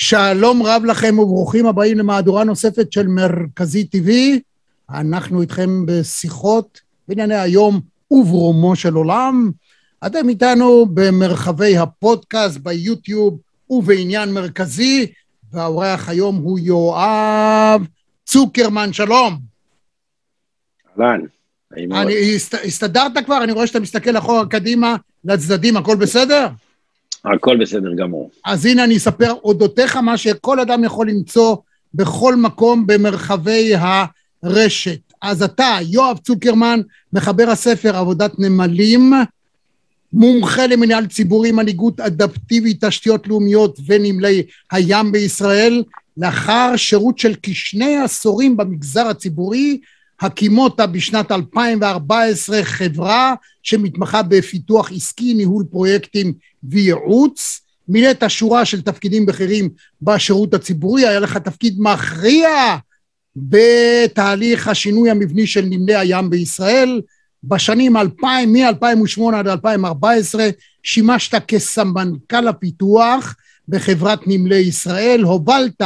שלום רב לכם וברוכים הבאים למהדורה נוספת של מרכזי TV. אנחנו איתכם בשיחות בענייני היום וברומו של עולם. אתם איתנו במרחבי הפודקאסט, ביוטיוב ובעניין מרכזי, והאורח היום הוא יואב צוקרמן, שלום. אהלן. אני, הסתדרת כבר? אני רואה שאתה מסתכל אחורה קדימה לצדדים, הכל בסדר? הכל בסדר גמור. אז הנה אני אספר אודותיך מה שכל אדם יכול למצוא בכל מקום במרחבי הרשת. אז אתה, יואב צוקרמן, מחבר הספר עבודת נמלים, מומחה למנהל ציבורי, מנהיגות אדפטיבית, תשתיות לאומיות ונמלי הים בישראל, לאחר שירות של כשני עשורים במגזר הציבורי, הקימותה בשנת 2014 חברה שמתמחה בפיתוח עסקי, ניהול פרויקטים וייעוץ. מילאת שורה של תפקידים בכירים בשירות הציבורי, היה לך תפקיד מכריע בתהליך השינוי המבני של נמלי הים בישראל. בשנים 2000, מ-2008 עד 2014 שימשת כסמנכ"ל הפיתוח בחברת נמלי ישראל, הובלת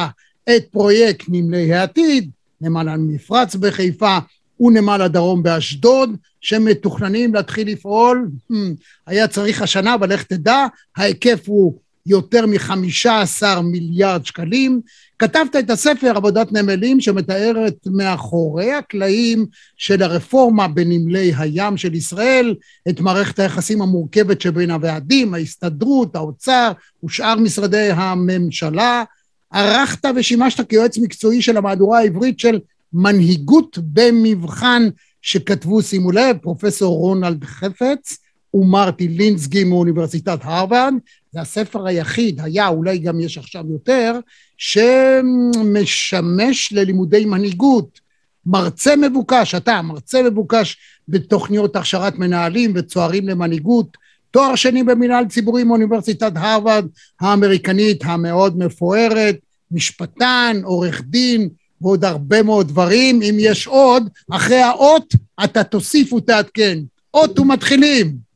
את פרויקט נמלי העתיד, נמל המפרץ בחיפה ונמל הדרום באשדוד, שמתוכננים להתחיל לפעול, hmm, היה צריך השנה, אבל לך תדע, ההיקף הוא יותר מחמישה עשר מיליארד שקלים. כתבת את הספר עבודת נמלים שמתארת מאחורי הקלעים של הרפורמה בנמלי הים של ישראל, את מערכת היחסים המורכבת שבין הוועדים, ההסתדרות, האוצר ושאר משרדי הממשלה. ערכת ושימשת כיועץ מקצועי של המהדורה העברית של מנהיגות במבחן שכתבו, שימו לב, פרופסור רונלד חפץ ומרטי לינסגי מאוניברסיטת הרווארד, זה הספר היחיד, היה, אולי גם יש עכשיו יותר, שמשמש ללימודי מנהיגות. מרצה מבוקש, אתה מרצה מבוקש בתוכניות הכשרת מנהלים וצוערים למנהיגות, תואר שני במנהל ציבורי מאוניברסיטת הרווארד האמריקנית המאוד מפוארת, משפטן, עורך דין ועוד הרבה מאוד דברים. אם יש עוד, אחרי האות אתה תוסיף ותעדכן. אות ומתחילים.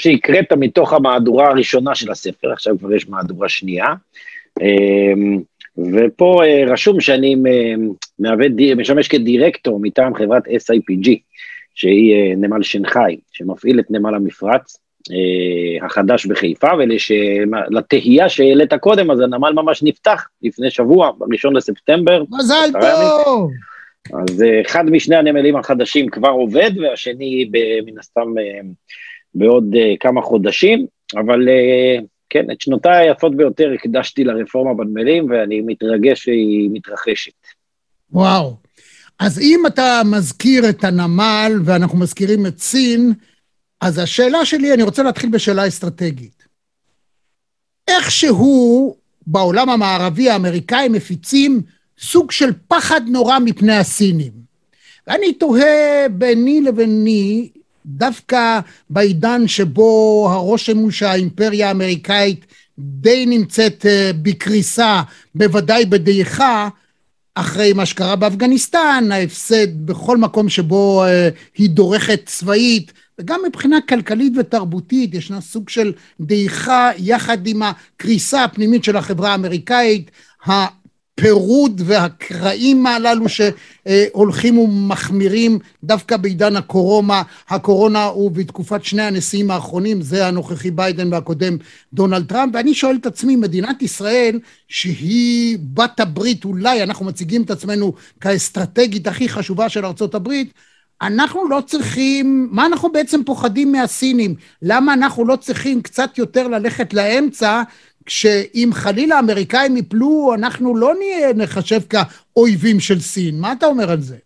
שהקראת מתוך המהדורה הראשונה של הספר, עכשיו כבר יש מהדורה שנייה. אמ, ופה אה, רשום שאני מעבד, משמש כדירקטור מטעם חברת SIPG, שהיא אה, נמל שנגחאי, שמפעיל את נמל המפרץ אה, החדש בחיפה, ולתהייה שהעלית קודם, אז הנמל ממש נפתח לפני שבוע, בראשון לספטמבר. מזל טוב! אז אחד משני הנמלים החדשים כבר עובד, והשני מן הסתם בעוד uh, כמה חודשים, אבל uh, כן, את שנותיי היפות ביותר הקדשתי לרפורמה בנמלים, ואני מתרגש שהיא מתרחשת. וואו. אז אם אתה מזכיר את הנמל, ואנחנו מזכירים את סין, אז השאלה שלי, אני רוצה להתחיל בשאלה אסטרטגית. איכשהו בעולם המערבי האמריקאים מפיצים סוג של פחד נורא מפני הסינים. ואני תוהה ביני לביני, דווקא בעידן שבו הרושם הוא שהאימפריה האמריקאית די נמצאת אה, בקריסה, בוודאי בדעיכה, אחרי מה שקרה באפגניסטן, ההפסד בכל מקום שבו אה, היא דורכת צבאית, וגם מבחינה כלכלית ותרבותית ישנה סוג של דעיכה יחד עם הקריסה הפנימית של החברה האמריקאית. הפירוד והקרעים הללו שהולכים ומחמירים דווקא בעידן הקורונה, הקורונה ובתקופת שני הנשיאים האחרונים, זה הנוכחי ביידן והקודם דונלד טראמפ, ואני שואל את עצמי, מדינת ישראל שהיא בת הברית, אולי אנחנו מציגים את עצמנו כאסטרטגית הכי חשובה של ארצות הברית, אנחנו לא צריכים, מה אנחנו בעצם פוחדים מהסינים? למה אנחנו לא צריכים קצת יותר ללכת לאמצע כשאם חלילה האמריקאים יפלו, אנחנו לא נהיה, נחשב כאויבים של סין. מה אתה אומר על זה?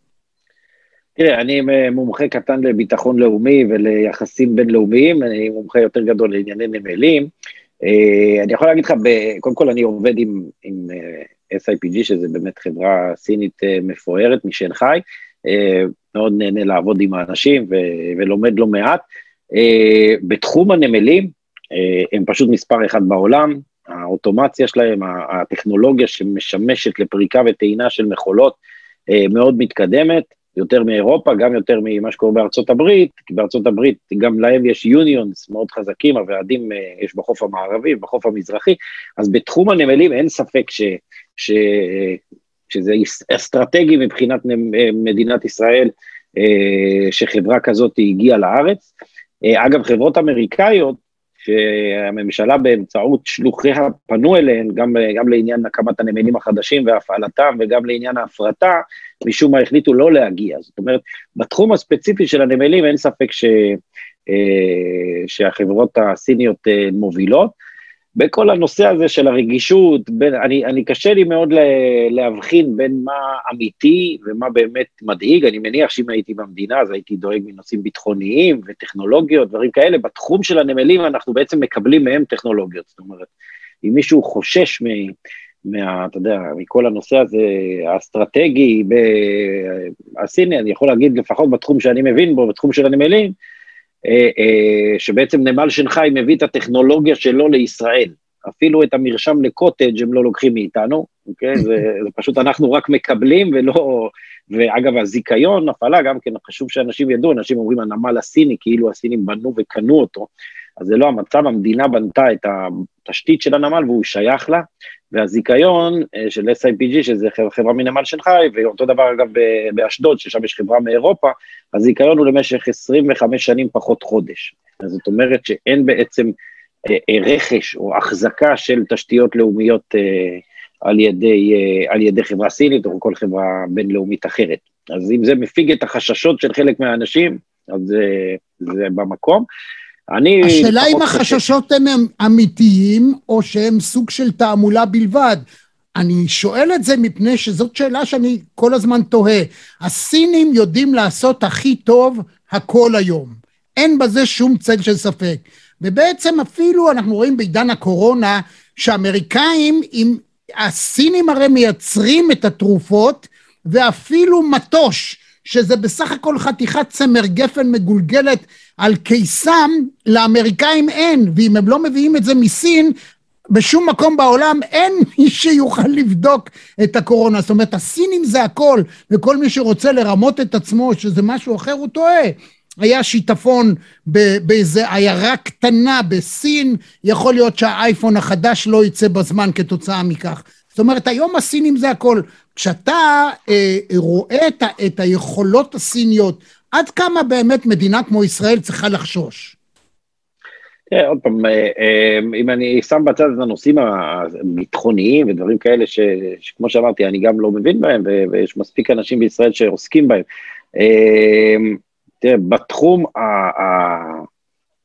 תראה, אני מומחה קטן לביטחון לאומי וליחסים בינלאומיים, אני מומחה יותר גדול לענייני נמלים. אה, אני יכול להגיד לך, קודם כל אני עובד עם, עם אה, SIPG, שזה באמת חברה סינית אה, מפוארת משנגחאי, מאוד נהנה לעבוד עם האנשים ולומד לא מעט. בתחום הנמלים, הם פשוט מספר אחד בעולם, האוטומציה שלהם, הטכנולוגיה שמשמשת לפריקה וטעינה של מכולות אה, מאוד מתקדמת, יותר מאירופה, גם יותר ממה שקורה בארצות הברית, כי בארצות הברית גם להם יש יוניונס מאוד חזקים, הוועדים אה, יש בחוף המערבי, בחוף המזרחי, אז בתחום הנמלים אין ספק ש, ש, שזה אסטרטגי מבחינת מדינת ישראל, אה, שחברה כזאת הגיעה לארץ. אגב, חברות אמריקאיות, שהממשלה באמצעות שלוחיה פנו אליהן, גם, גם לעניין הקמת הנמלים החדשים והפעלתם וגם לעניין ההפרטה, משום מה החליטו לא להגיע. זאת אומרת, בתחום הספציפי של הנמלים אין ספק ש, אה, שהחברות הסיניות אה, מובילות. בכל הנושא הזה של הרגישות, בין, אני, אני קשה לי מאוד להבחין בין מה אמיתי ומה באמת מדאיג, אני מניח שאם הייתי במדינה אז הייתי דואג מנושאים ביטחוניים וטכנולוגיות, דברים כאלה, בתחום של הנמלים אנחנו בעצם מקבלים מהם טכנולוגיות, זאת אומרת, אם מישהו חושש מ... מה, אתה יודע, מכל הנושא הזה האסטרטגי הסיני, אני יכול להגיד לפחות בתחום שאני מבין בו, בתחום של הנמלים, אה, אה, שבעצם נמל שנגחאי מביא את הטכנולוגיה שלו לישראל. אפילו את המרשם לקוטג' הם לא לוקחים מאיתנו, אוקיי? זה, זה פשוט אנחנו רק מקבלים ולא... ואגב, הזיכיון, הפעלה, גם כן חשוב שאנשים ידעו, אנשים אומרים הנמל הסיני, כאילו הסינים בנו וקנו אותו, אז זה לא המצב, המדינה בנתה את התשתית של הנמל והוא שייך לה, והזיכיון אה, של SIPG, שזה חברה מנמל שנגחאי, ואותו דבר אגב באשדוד, ששם יש חברה מאירופה, הזיכיון הוא למשך 25 שנים פחות חודש. אז זאת אומרת שאין בעצם אה, אה, רכש או החזקה של תשתיות לאומיות על ידי, על ידי חברה סינית או כל חברה בינלאומית אחרת. אז אם זה מפיג את החששות של חלק מהאנשים, אז זה, זה במקום. אני... השאלה אם החששות הם אמיתיים, או שהם סוג של תעמולה בלבד. אני שואל את זה מפני שזאת שאלה שאני כל הזמן תוהה. הסינים יודעים לעשות הכי טוב הכל היום. אין בזה שום צל של ספק. ובעצם אפילו אנחנו רואים בעידן הקורונה שאמריקאים, עם... הסינים הרי מייצרים את התרופות ואפילו מטוש, שזה בסך הכל חתיכת צמר גפן מגולגלת על קיסם לאמריקאים אין, ואם הם לא מביאים את זה מסין, בשום מקום בעולם אין מי שיוכל לבדוק את הקורונה. זאת אומרת, הסינים זה הכל, וכל מי שרוצה לרמות את עצמו שזה משהו אחר, הוא טועה. היה שיטפון באיזה עיירה קטנה בסין, יכול להיות שהאייפון החדש לא יצא בזמן כתוצאה מכך. זאת אומרת, היום הסינים זה הכל. כשאתה אה, רואה את, את היכולות הסיניות, עד כמה באמת מדינה כמו ישראל צריכה לחשוש? תראה, עוד פעם, אה, אה, אם אני שם בצד את הנושאים הביטחוניים ודברים כאלה, ש, שכמו שאמרתי, אני גם לא מבין בהם, ויש מספיק אנשים בישראל שעוסקים בהם. אה, תראה, בתחום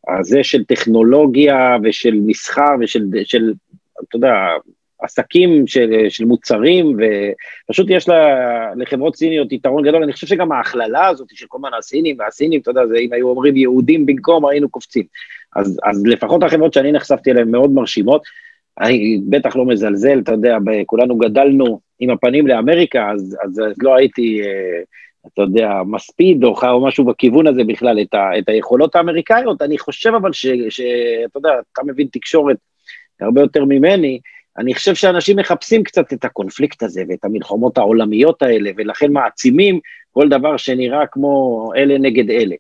הזה של טכנולוגיה ושל מסחר ושל, של, אתה יודע, עסקים של, של מוצרים, ופשוט יש לה, לחברות סיניות יתרון גדול. אני חושב שגם ההכללה הזאת של כל מיני הסינים והסינים, אתה יודע, זה, אם היו אומרים יהודים במקום, היינו קופצים. אז, אז לפחות החברות שאני נחשפתי אליהן מאוד מרשימות. אני בטח לא מזלזל, אתה יודע, כולנו גדלנו עם הפנים לאמריקה, אז, אז לא הייתי, אה, אתה יודע, מספיד או, או משהו בכיוון הזה בכלל, את, ה, את היכולות האמריקאיות. אני חושב אבל שאתה יודע, אתה מבין תקשורת הרבה יותר ממני, אני חושב שאנשים מחפשים קצת את הקונפליקט הזה ואת המלחמות העולמיות האלה, ולכן מעצימים כל דבר שנראה כמו אלה נגד אלה.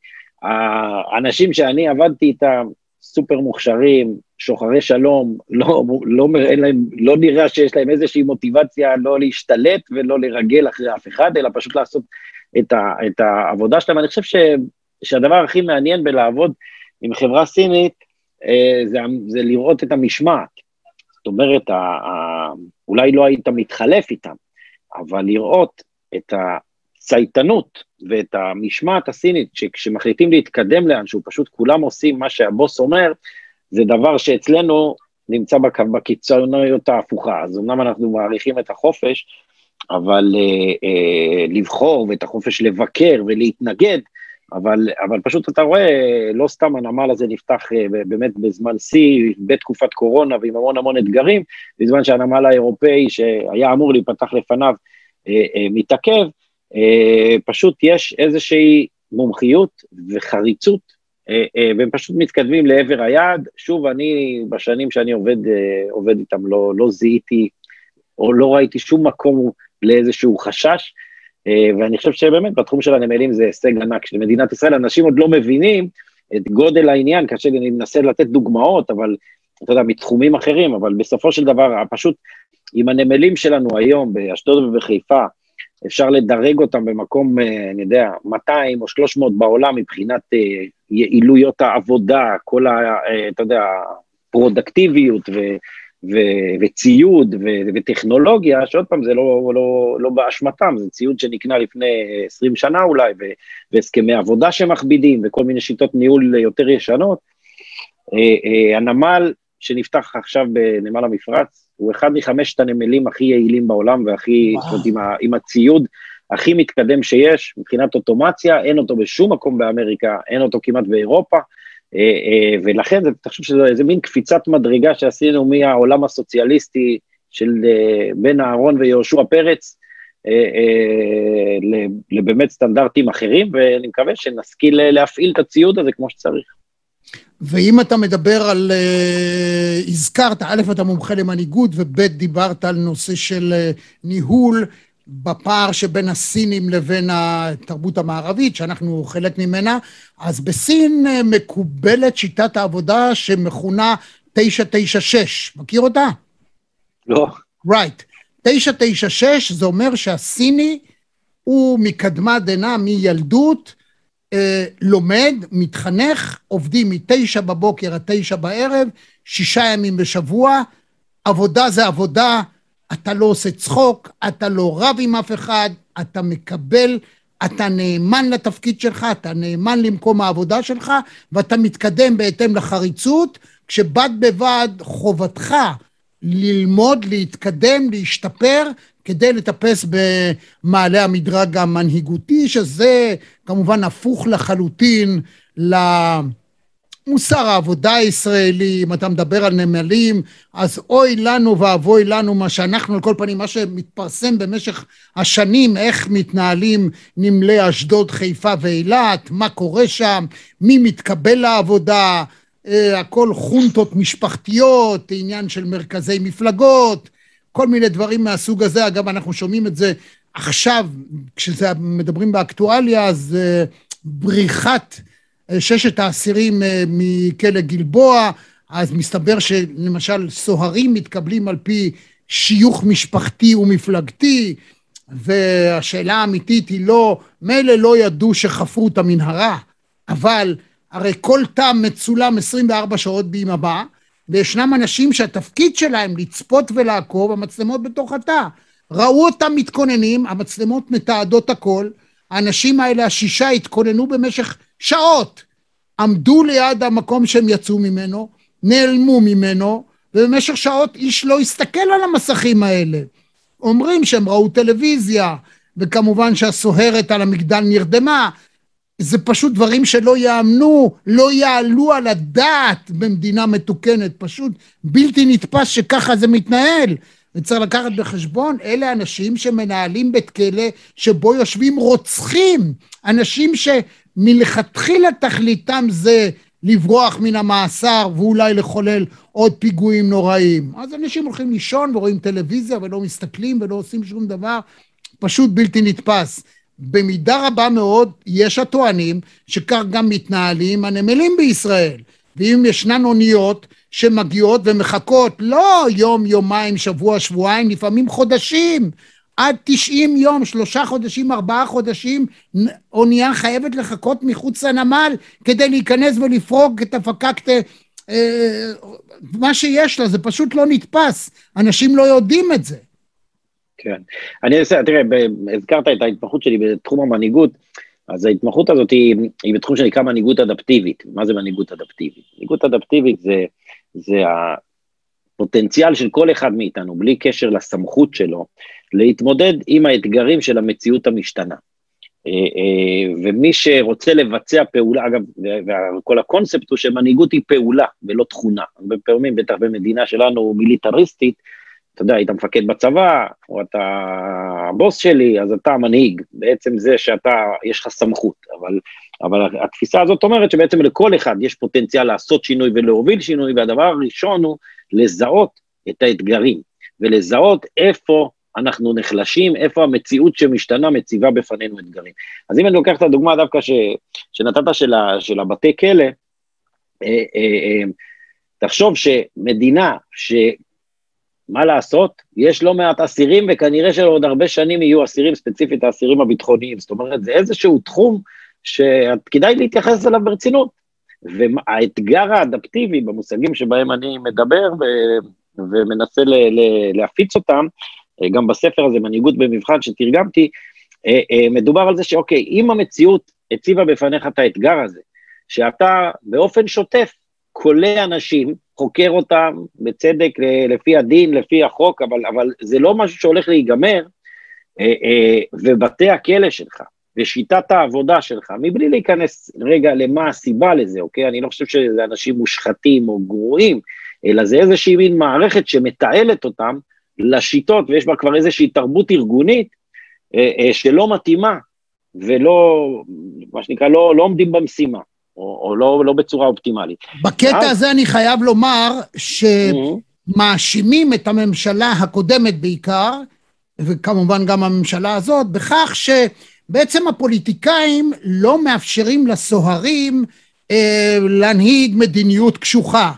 האנשים שאני עבדתי איתם, סופר מוכשרים, שוחרי שלום, לא, לא, אין להם, לא נראה שיש להם איזושהי מוטיבציה לא להשתלט ולא לרגל אחרי אף אחד, אלא פשוט לעשות את, ה, את העבודה שלהם. אני חושב ש, שהדבר הכי מעניין בלעבוד עם חברה סינית, אה, זה, זה לראות את המשמעת. אומרת, ה, ה, אולי לא היית מתחלף איתם, אבל לראות את הצייתנות ואת המשמעת הסינית, שכשמחליטים להתקדם לאנשהו, פשוט כולם עושים מה שהבוס אומר, זה דבר שאצלנו נמצא בקיצוניות ההפוכה. אז אמנם אנחנו מעריכים את החופש, אבל אה, אה, לבחור ואת החופש לבקר ולהתנגד, אבל, אבל פשוט אתה רואה, לא סתם הנמל הזה נפתח אה, באמת בזמן שיא, בתקופת קורונה ועם המון המון אתגרים, בזמן שהנמל האירופאי שהיה אמור להיפתח לפניו אה, אה, מתעכב, פשוט יש איזושהי מומחיות וחריצות, והם פשוט מתקדמים לעבר היעד. שוב, אני, בשנים שאני עובד, עובד איתם, לא, לא זיהיתי או לא ראיתי שום מקום לאיזשהו חשש, ואני חושב שבאמת בתחום של הנמלים זה הישג ענק. של מדינת ישראל, אנשים עוד לא מבינים את גודל העניין, קשה לי, אני מנסה לתת דוגמאות, אבל אתה יודע, מתחומים אחרים, אבל בסופו של דבר, פשוט עם הנמלים שלנו היום באשדוד ובחיפה, אפשר לדרג אותם במקום, אה, אני יודע, 200 או 300 בעולם מבחינת אה, יעילויות העבודה, כל ה... אתה יודע, פרודקטיביות ו... וציוד ו- וטכנולוגיה, שעוד פעם זה לא, לא, לא באשמתם, זה ציוד שנקנה לפני 20 שנה אולי, ו- והסכמי עבודה שמכבידים וכל מיני שיטות ניהול יותר ישנות. אה, אה, הנמל שנפתח עכשיו בנמל המפרץ, הוא אחד מחמשת הנמלים הכי יעילים בעולם והכי, זאת אומרת, עם, ה- עם הציוד הכי מתקדם שיש מבחינת אוטומציה, אין אותו בשום מקום באמריקה, אין אותו כמעט באירופה. אה, אה, ולכן זה, תחשוב שזה איזה מין קפיצת מדרגה שעשינו מהעולם הסוציאליסטי של אה, בן אהרון ויהושע פרץ, לבאמת סטנדרטים אחרים, ואני מקווה שנשכיל להפעיל את הציוד הזה כמו שצריך. ואם אתה מדבר על, הזכרת, א', אתה מומחה למנהיגות, וב', דיברת על נושא של ניהול, בפער שבין הסינים לבין התרבות המערבית, שאנחנו חלק ממנה, אז בסין אה, מקובלת שיטת העבודה שמכונה 996. מכיר אותה? לא. Right. 996 זה אומר שהסיני הוא מקדמה דנא, מילדות, אה, לומד, מתחנך, עובדים מתשע בבוקר עד תשע בערב, שישה ימים בשבוע, עבודה זה עבודה, אתה לא עושה צחוק, אתה לא רב עם אף אחד, אתה מקבל, אתה נאמן לתפקיד שלך, אתה נאמן למקום העבודה שלך, ואתה מתקדם בהתאם לחריצות, כשבד בבד חובתך ללמוד, להתקדם, להשתפר, כדי לטפס במעלה המדרג המנהיגותי, שזה כמובן הפוך לחלוטין ל... מוסר העבודה הישראלי, אם אתה מדבר על נמלים, אז אוי לנו ואבוי לנו מה שאנחנו, על כל פנים, מה שמתפרסם במשך השנים, איך מתנהלים נמלי אשדוד, חיפה ואילת, מה קורה שם, מי מתקבל לעבודה, אה, הכל חונטות משפחתיות, עניין של מרכזי מפלגות, כל מיני דברים מהסוג הזה. אגב, אנחנו שומעים את זה עכשיו, כשמדברים באקטואליה, אז אה, בריחת ששת האסירים אה, מכלא גלבוע, אז מסתבר שלמשל סוהרים מתקבלים על פי שיוך משפחתי ומפלגתי, והשאלה האמיתית היא לא, מילא לא ידעו שחפרו את המנהרה, אבל הרי כל תא מצולם 24 שעות ביממה, וישנם אנשים שהתפקיד שלהם לצפות ולעקוב, המצלמות בתוך התא. ראו אותם מתכוננים, המצלמות מתעדות הכל, האנשים האלה, השישה, התכוננו במשך שעות, עמדו ליד המקום שהם יצאו ממנו, נעלמו ממנו, ובמשך שעות איש לא הסתכל על המסכים האלה. אומרים שהם ראו טלוויזיה, וכמובן שהסוהרת על המגדל נרדמה. זה פשוט דברים שלא יאמנו, לא יעלו על הדעת במדינה מתוקנת, פשוט בלתי נתפס שככה זה מתנהל. וצריך לקחת בחשבון, אלה אנשים שמנהלים בית כלא שבו יושבים רוצחים, אנשים שמלכתחילה תכליתם זה לברוח מן המאסר ואולי לחולל עוד פיגועים נוראים. אז אנשים הולכים לישון ורואים טלוויזיה ולא מסתכלים ולא עושים שום דבר, פשוט בלתי נתפס. במידה רבה מאוד יש הטוענים שכך גם מתנהלים הנמלים בישראל. ואם ישנן אוניות שמגיעות ומחכות לא יום, יומיים, שבוע, שבועיים, לפעמים חודשים, עד תשעים יום, שלושה חודשים, ארבעה חודשים, אונייה חייבת לחכות מחוץ לנמל כדי להיכנס ולפרוק את הפקקט, אה, מה שיש לה, זה פשוט לא נתפס, אנשים לא יודעים את זה. כן. אני אעשה, תראה, הזכרת את ההתמחות שלי בתחום המנהיגות, אז ההתמחות הזאת היא, היא בתחום שנקרא מנהיגות אדפטיבית. מה זה מנהיגות אדפטיבית? מנהיגות אדפטיבית זה, זה הפוטנציאל של כל אחד מאיתנו, בלי קשר לסמכות שלו, להתמודד עם האתגרים של המציאות המשתנה. אה, אה, ומי שרוצה לבצע פעולה, אגב, וכל הקונספט הוא שמנהיגות היא פעולה ולא תכונה. הרבה פעמים, בטח במדינה שלנו מיליטריסטית, אתה יודע, היית מפקד בצבא, או אתה הבוס שלי, אז אתה המנהיג. בעצם זה שאתה, יש לך סמכות. אבל, אבל התפיסה הזאת אומרת שבעצם לכל אחד יש פוטנציאל לעשות שינוי ולהוביל שינוי, והדבר הראשון הוא לזהות את האתגרים, ולזהות איפה אנחנו נחלשים, איפה המציאות שמשתנה מציבה בפנינו אתגרים. אז אם אני לוקח את הדוגמה דווקא ש, שנתת של, ה, של הבתי כלא, אה, אה, אה, תחשוב שמדינה ש... מה לעשות, יש לא מעט אסירים, וכנראה שעוד הרבה שנים יהיו אסירים, ספציפית האסירים הביטחוניים. זאת אומרת, זה איזשהו תחום שכדאי להתייחס אליו ברצינות. והאתגר האדפטיבי במושגים שבהם אני מדבר ו- ומנסה ל- ל- להפיץ אותם, גם בספר הזה, מנהיגות במבחן שתרגמתי, אה, אה, מדובר על זה שאוקיי, אם המציאות הציבה בפניך את האתגר הזה, שאתה באופן שוטף כולא אנשים, חוקר אותם בצדק לפי הדין, לפי החוק, אבל, אבל זה לא משהו שהולך להיגמר, אה, ובתי הכלא שלך, ושיטת העבודה שלך, מבלי להיכנס רגע למה הסיבה לזה, אוקיי? אני לא חושב שזה אנשים מושחתים או גרועים, אלא זה איזושהי מין מערכת שמתעלת אותם לשיטות, ויש בה כבר איזושהי תרבות ארגונית אה, אה, שלא מתאימה, ולא, מה שנקרא, לא, לא עומדים במשימה, או, או לא, לא בצורה אופטימלית. בקטע אז... הזה אני חייב לומר שמאשימים את הממשלה הקודמת בעיקר, וכמובן גם הממשלה הזאת, בכך שבעצם הפוליטיקאים לא מאפשרים לסוהרים אה, להנהיג מדיניות קשוחה.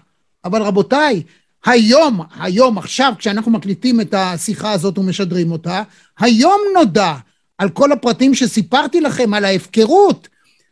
אבל רבותיי, היום, היום, עכשיו, כשאנחנו מקליטים את השיחה הזאת ומשדרים אותה, היום נודע על כל הפרטים שסיפרתי לכם, על ההפקרות,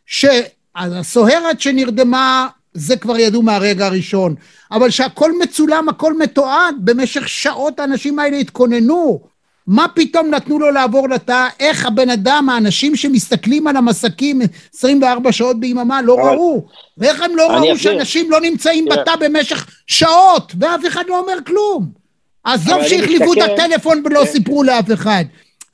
שהסוהרת שנרדמה, זה כבר ידעו מהרגע הראשון, אבל שהכל מצולם, הכל מתועד, במשך שעות האנשים האלה התכוננו, מה פתאום נתנו לו לעבור לתא? איך הבן אדם, האנשים שמסתכלים על המסקים 24 שעות ביממה לא ראו? ואיך הם לא ראו שאנשים לא נמצאים בתא במשך שעות, ואף אחד לא אומר כלום? עזוב שהחליפו את הטלפון ולא כן. סיפרו לאף אחד.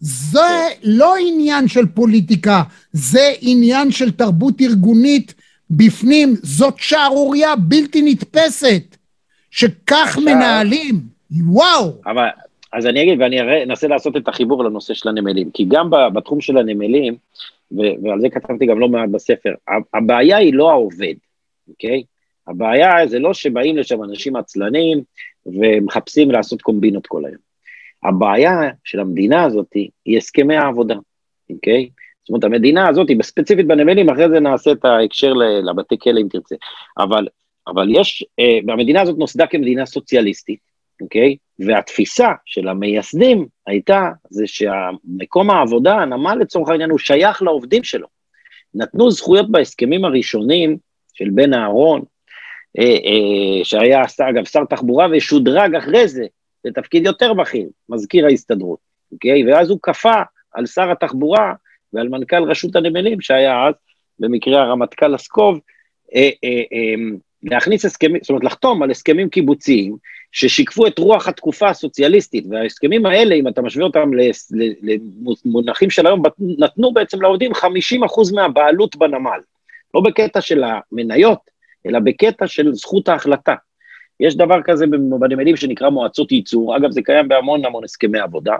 זה כן. לא עניין של פוליטיקה, זה עניין של תרבות ארגונית בפנים. זאת שערורייה בלתי נתפסת, שכך מנהלים. וואו. אבל אז אני אגיד, ואני אנסה לעשות את החיבור לנושא של הנמלים, כי גם בתחום של הנמלים, ועל זה כתבתי גם לא מעט בספר, הבעיה היא לא העובד, אוקיי? הבעיה זה לא שבאים לשם אנשים עצלנים ומחפשים לעשות קומבינות כל היום. הבעיה של המדינה הזאת היא הסכמי העבודה, אוקיי? זאת אומרת, המדינה הזאת, ספציפית בנמלים, אחרי זה נעשה את ההקשר לבתי כלא אם תרצה. אבל, אבל יש, אה, והמדינה הזאת נוסדה כמדינה סוציאליסטית, אוקיי? והתפיסה של המייסדים הייתה, זה שהמקום העבודה, הנמל לצורך העניין, הוא שייך לעובדים שלו. נתנו זכויות בהסכמים הראשונים של בן אהרון, אה, אה, שהיה, אגב, שר תחבורה, ושודרג אחרי זה לתפקיד יותר בכיר, מזכיר ההסתדרות, אוקיי? ואז הוא כפה על שר התחבורה ועל מנכ"ל רשות הנמלים, שהיה אז, במקרה הרמטכ"ל לסקוב, אה, אה, אה, להכניס הסכמים, זאת אומרת לחתום על הסכמים קיבוציים ששיקפו את רוח התקופה הסוציאליסטית, וההסכמים האלה, אם אתה משווה אותם למונחים של היום, נתנו בעצם לעובדים 50% מהבעלות בנמל. לא בקטע של המניות, אלא בקטע של זכות ההחלטה. יש דבר כזה בנמלים שנקרא מועצות ייצור, אגב זה קיים בהמון המון הסכמי עבודה,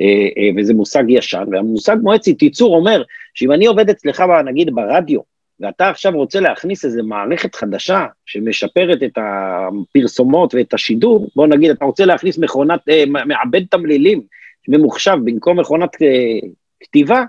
אה, אה, וזה מושג ישן, והמושג מועצת ייצור אומר שאם אני עובד אצלך נגיד ברדיו, ואתה עכשיו רוצה להכניס איזו מערכת חדשה שמשפרת את הפרסומות ואת השידור, בוא נגיד, אתה רוצה להכניס מכונת, אה, מעבד תמלילים ממוחשב במקום מכונת אה, כתיבה,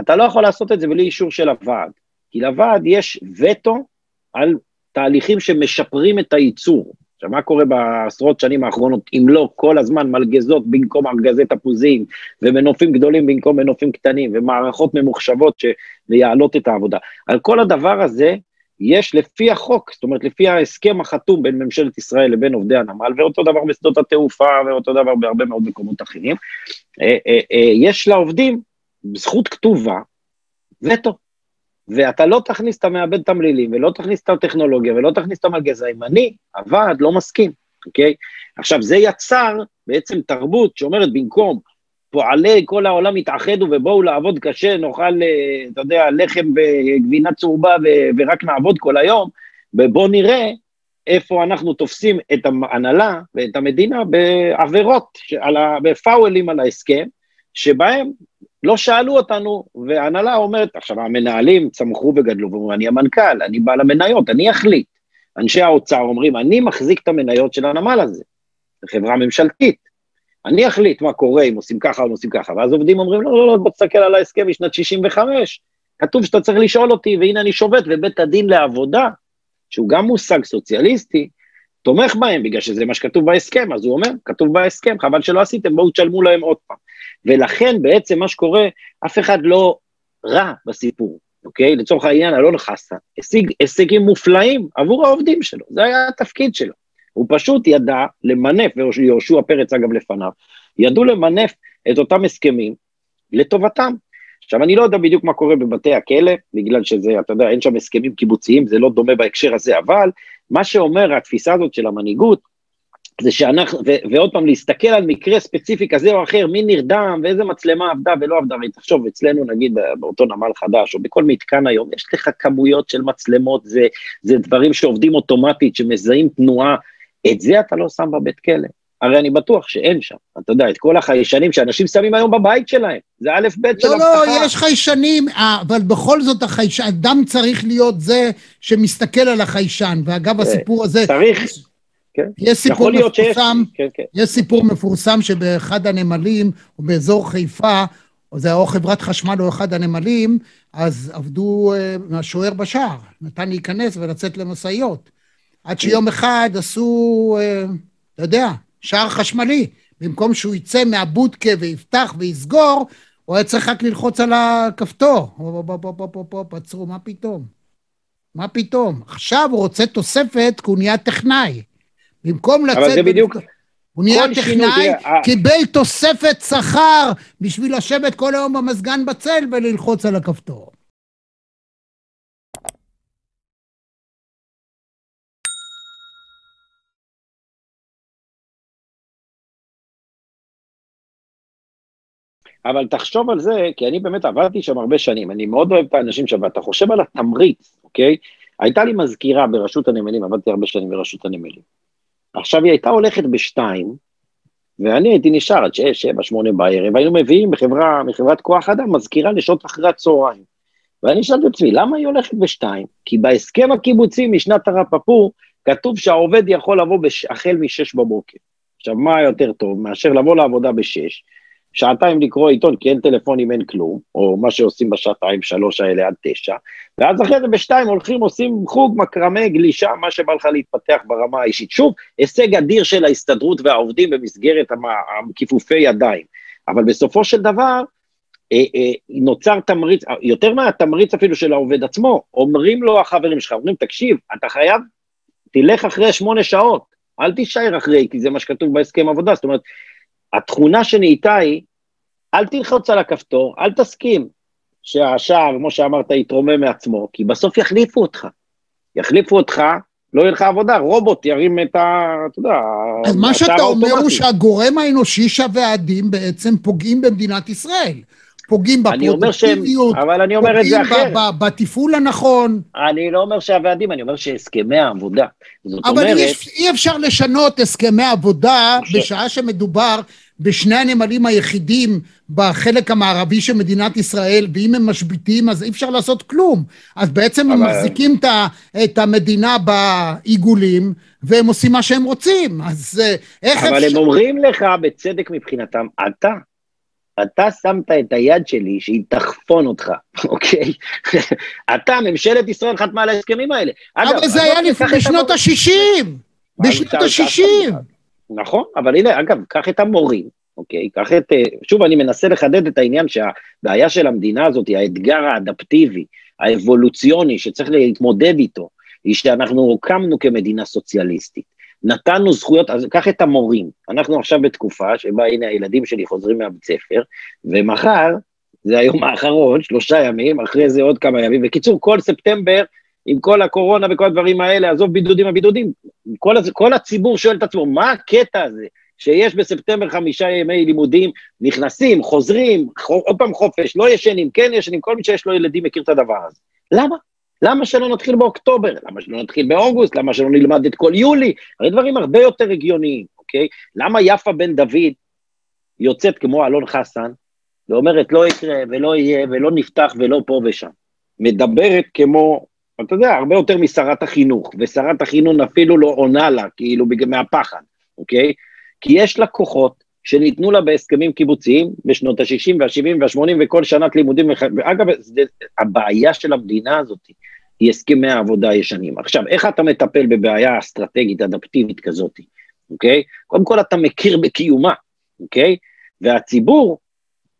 אתה לא יכול לעשות את זה בלי אישור של הוועד, כי לוועד יש וטו על תהליכים שמשפרים את הייצור. עכשיו, מה קורה בעשרות שנים האחרונות, אם לא כל הזמן מלגזות במקום ארגזי תפוזים, ומנופים גדולים במקום מנופים קטנים, ומערכות ממוחשבות שמייעלות את העבודה. על כל הדבר הזה, יש לפי החוק, זאת אומרת, לפי ההסכם החתום בין ממשלת ישראל לבין עובדי הנמל, ואותו דבר בשדות התעופה, ואותו דבר בהרבה מאוד מקומות אחרים, אה, אה, אה, יש לעובדים זכות כתובה, וטו. ואתה לא תכניס את המעבד תמלילים, ולא תכניס את הטכנולוגיה, ולא תכניס את המגזעים. אני, הוועד, לא מסכים, אוקיי? עכשיו, זה יצר בעצם תרבות שאומרת, במקום פועלי כל העולם יתאחדו ובואו לעבוד קשה, נאכל, אה, אתה יודע, לחם וגבינה צהובה ורק נעבוד כל היום, ובואו נראה איפה אנחנו תופסים את ההנהלה ואת המדינה בעבירות, בפאוולים על ההסכם, שבהם לא שאלו אותנו, וההנהלה אומרת, עכשיו המנהלים צמחו וגדלו, ואומרים, אני המנכ"ל, אני בעל המניות, אני אחליט. אנשי האוצר אומרים, אני מחזיק את המניות של הנמל הזה, זו חברה ממשלתית. אני אחליט מה קורה אם עושים ככה או עושים ככה, ואז עובדים אומרים, לא, לא, לא, בוא תסתכל על ההסכם משנת 65, כתוב שאתה צריך לשאול אותי, והנה אני שובת, ובית הדין לעבודה, שהוא גם מושג סוציאליסטי, תומך בהם, בגלל שזה מה שכתוב בהסכם, אז הוא אומר, כתוב בהסכם, חבל שלא עשיתם, בואו תשלמו להם עוד פעם. ולכן בעצם מה שקורה, אף אחד לא רע בסיפור, אוקיי? לצורך העניין, אלון חסן השיג הישגים מופלאים עבור העובדים שלו, זה היה התפקיד שלו. הוא פשוט ידע למנף, ויהושע פרץ אגב לפניו, ידעו למנף את אותם הסכמים לטובתם. עכשיו, אני לא יודע בדיוק מה קורה בבתי הכלא, בגלל שזה, אתה יודע, אין שם הסכמים קיבוציים, זה לא דומה בהקשר הזה, אבל מה שאומר התפיסה הזאת של המנהיגות, זה שאנחנו, ו, ועוד פעם, להסתכל על מקרה ספציפי כזה או אחר, מי נרדם ואיזה מצלמה עבדה ולא עבדה, ותחשוב, אצלנו נגיד באותו נמל חדש, או בכל מתקן היום, יש לך כמויות של מצלמות, זה, זה דברים שעובדים אוטומטית, שמזהים תנועה, את זה אתה לא שם בבית כלא. הרי אני בטוח שאין שם, אתה יודע, את כל החיישנים שאנשים שמים היום בבית שלהם, זה א' ב' של הבטחה. לא, לא, יש חיישנים, אה, אבל בכל זאת החיישן, אדם צריך להיות זה שמסתכל על החיישן, ואגב, הסיפור הזה... צריך. כן. יש סיפור מפורסם, כן, כן. יש סיפור מפורסם שבאחד הנמלים, או באזור חיפה, או זה או חברת חשמל או אחד הנמלים, אז עבדו uh, השוער בשער, נתן להיכנס ולצאת למשאיות. עד שיום אחד עשו, uh, אתה יודע, שער חשמלי. במקום שהוא יצא מהבודקה ויפתח ויסגור, הוא היה צריך רק ללחוץ על הכפתור. עצרו, מה פתאום? מה פתאום? עכשיו הוא רוצה תוספת כי הוא נהיה טכנאי. במקום לצאת... אבל זה בדיוק... הוא נהיה טכנאי, קיבל תוספת שכר בשביל לשבת כל היום במזגן בצל וללחוץ על הכפתור. אבל תחשוב על זה, כי אני באמת עבדתי שם הרבה שנים, אני מאוד אוהב את האנשים שם, ואתה חושב על התמריץ, אוקיי? הייתה לי מזכירה ברשות הנמלים, עבדתי הרבה שנים ברשות הנמלים. עכשיו היא הייתה הולכת בשתיים, ואני הייתי נשאר עד שש, שבע, שמונה בערב, היינו מביאים בחברה, מחברת כוח אדם מזכירה לשעות אחרי הצהריים. ואני שאלתי את עצמי, למה היא הולכת בשתיים? כי בהסכם הקיבוצי משנת הרפפור, כתוב שהעובד יכול לבוא בש... החל משש בבוקר. עכשיו, מה יותר טוב מאשר לבוא לעבודה בשש, שעתיים לקרוא עיתון כי אין טלפונים, אין כלום, או מה שעושים בשעתיים שלוש האלה עד תשע, ואז אחרי זה בשתיים הולכים, עושים חוג, מקרמה, גלישה, מה שבא לך להתפתח ברמה האישית. שוב, הישג אדיר של ההסתדרות והעובדים במסגרת כיפופי ידיים. אבל בסופו של דבר, אה, אה, נוצר תמריץ, יותר מהתמריץ אפילו של העובד עצמו, אומרים לו החברים שלך, אומרים, תקשיב, אתה חייב, תלך אחרי שמונה שעות, אל תישאר אחרי, כי זה מה שכתוב בהסכם עבודה, זאת אומרת, התכונה שנהייתה היא, אל תלחוץ על הכפתור, אל תסכים שהשער, כמו שאמרת, יתרומם מעצמו, כי בסוף יחליפו אותך. יחליפו אותך, לא יהיה לך עבודה, רובוט ירים את ה... אתה יודע... אז מה שאתה אומר הוא שהגורם האנושי שהוועדים בעצם פוגעים במדינת ישראל. פוגעים אחרת. פוגעים בתפעול הנכון. אני לא אומר שהוועדים, אני אומר שהסכמי העבודה. זאת אבל אומרת... אבל אי אפשר לשנות הסכמי עבודה ש... בשעה שמדובר בשני הנמלים היחידים בחלק המערבי של מדינת ישראל, ואם הם משביתים אז אי אפשר לעשות כלום. אז בעצם אבל... הם מחזיקים את המדינה בעיגולים, והם עושים מה שהם רוצים. אז אה, איך אבל אפשר... אבל הם אומרים לך, בצדק מבחינתם, אתה אתה שמת את היד שלי שהיא תחפון אותך, אוקיי? אתה, ממשלת ישראל חתמה על ההסכמים האלה. אבל זה היה בשנות ה-60! בשנות ה-60! נכון, אבל הנה, אגב, קח את המורים, אוקיי? קח את... אה, שוב, אני מנסה לחדד את העניין שהבעיה של המדינה הזאת היא האתגר האדפטיבי, האבולוציוני, שצריך להתמודד איתו, היא שאנחנו הוקמנו כמדינה סוציאליסטית. נתנו זכויות, אז קח את המורים. אנחנו עכשיו בתקופה שבה הנה הילדים שלי חוזרים מהבית ספר, ומחר, זה היום האחרון, שלושה ימים, אחרי זה עוד כמה ימים. בקיצור, כל ספטמבר, עם כל הקורונה וכל הדברים האלה, עזוב בידודים הבידודים, כל, כל הציבור שואל את עצמו, מה הקטע הזה? שיש בספטמבר חמישה ימי לימודים, נכנסים, חוזרים, עוד פעם חופש, לא ישנים, כן ישנים, כל מי שיש לו ילדים מכיר את הדבר הזה. למה? למה שלא נתחיל באוקטובר? למה שלא נתחיל באוגוסט? למה שלא נלמד את כל יולי? הרי דברים הרבה יותר הגיוניים, אוקיי? למה יפה בן דוד יוצאת כמו אלון חסן ואומרת לא יקרה ולא יהיה ולא נפתח ולא פה ושם? מדברת כמו, אתה יודע, הרבה יותר משרת החינוך, ושרת החינוך אפילו לא עונה לה, כאילו מהפחד, אוקיי? כי יש לה כוחות שניתנו לה בהסכמים קיבוציים בשנות ה-60 וה-70 וה-80 וכל שנת לימודים, ואגב, הבעיה של המדינה הזאת היא הסכמי העבודה הישנים. עכשיו, איך אתה מטפל בבעיה אסטרטגית אדפטיבית כזאת, אוקיי? קודם כל אתה מכיר בקיומה, אוקיי? והציבור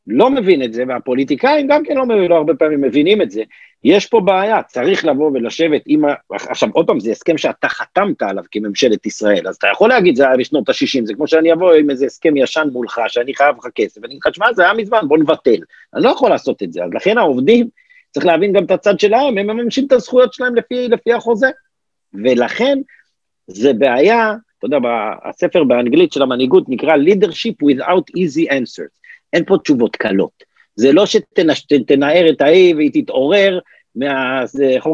לא מבין את זה, והפוליטיקאים גם כן לא, לא הרבה פעמים מבינים את זה, יש פה בעיה, צריך לבוא ולשבת עם ה... עכשיו, עוד פעם, זה הסכם שאתה חתמת עליו כממשלת ישראל, אז אתה יכול להגיד, זה היה בשנות ה-60, זה כמו שאני אבוא עם איזה הסכם ישן מולך, שאני חייב לך כסף, ואני אגיד לך, שמע, זה היה מזמן, בוא נבטל. אני לא יכול לעשות את זה, אז לכן העובדים, צריך להבין גם את הצד שלהם, הם מממשים את הזכויות שלהם לפי, לפי החוזה. ולכן, זה בעיה, אתה יודע, הספר באנגלית של המנהיגות נקרא leadership without easy answers. אין פה תשובות קלות. זה לא שתנער את ההיא והיא תתעורר מה,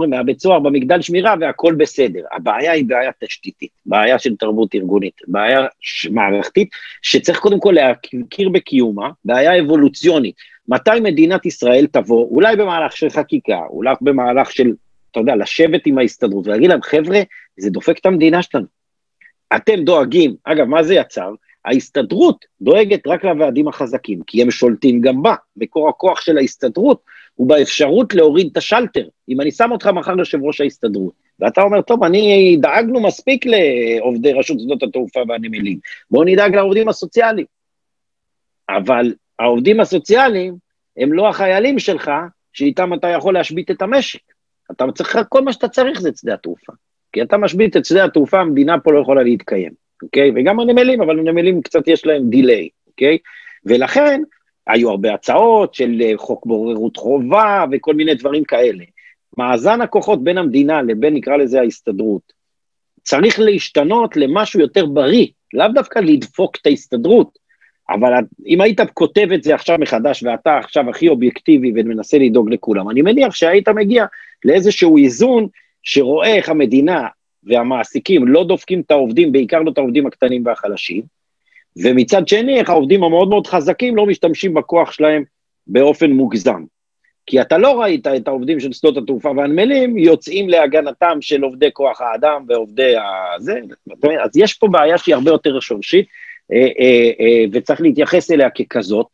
מהבית סוהר במגדל שמירה והכל בסדר. הבעיה היא בעיה תשתיתית, בעיה של תרבות ארגונית, בעיה מערכתית, שצריך קודם כל להכיר בקיומה, בעיה אבולוציונית. מתי מדינת ישראל תבוא, אולי במהלך של חקיקה, אולי במהלך של, אתה יודע, לשבת עם ההסתדרות ולהגיד להם, חבר'ה, זה דופק את המדינה שלנו. אתם דואגים, אגב, מה זה יצר? ההסתדרות דואגת רק לוועדים החזקים, כי הם שולטים גם בה. מקור הכוח של ההסתדרות הוא באפשרות להוריד את השלטר. אם אני שם אותך מחר יושב ראש ההסתדרות, ואתה אומר, טוב, אני דאגנו מספיק לעובדי רשות שדות התעופה והנמלים, בואו נדאג לעובדים הסוציאליים. אבל העובדים הסוציאליים הם לא החיילים שלך, שאיתם אתה יכול להשבית את המשק. אתה צריך, כל מה שאתה צריך זה את שדה התעופה. כי אתה משבית את שדה התעופה, המדינה פה לא יכולה להתקיים. אוקיי? וגם הנמלים, אבל הנמלים קצת יש להם דיליי, אוקיי? ולכן, היו הרבה הצעות של אה, חוק בוררות חובה וכל מיני דברים כאלה. מאזן הכוחות בין המדינה לבין, נקרא לזה, ההסתדרות, צריך להשתנות למשהו יותר בריא, לאו דווקא לדפוק את ההסתדרות, אבל אם היית כותב את זה עכשיו מחדש, ואתה עכשיו הכי אובייקטיבי ומנסה לדאוג לכולם, אני מניח שהיית מגיע לאיזשהו איזון שרואה איך המדינה והמעסיקים לא דופקים את העובדים, בעיקר לא את העובדים הקטנים והחלשים, ומצד שני, איך העובדים המאוד מאוד חזקים לא משתמשים בכוח שלהם באופן מוגזם. כי אתה לא ראית את העובדים של שדות התעופה והנמלים יוצאים להגנתם של עובדי כוח האדם ועובדי הזה, אז יש פה בעיה שהיא הרבה יותר שורשית, אה, אה, אה, וצריך להתייחס אליה ככזאת,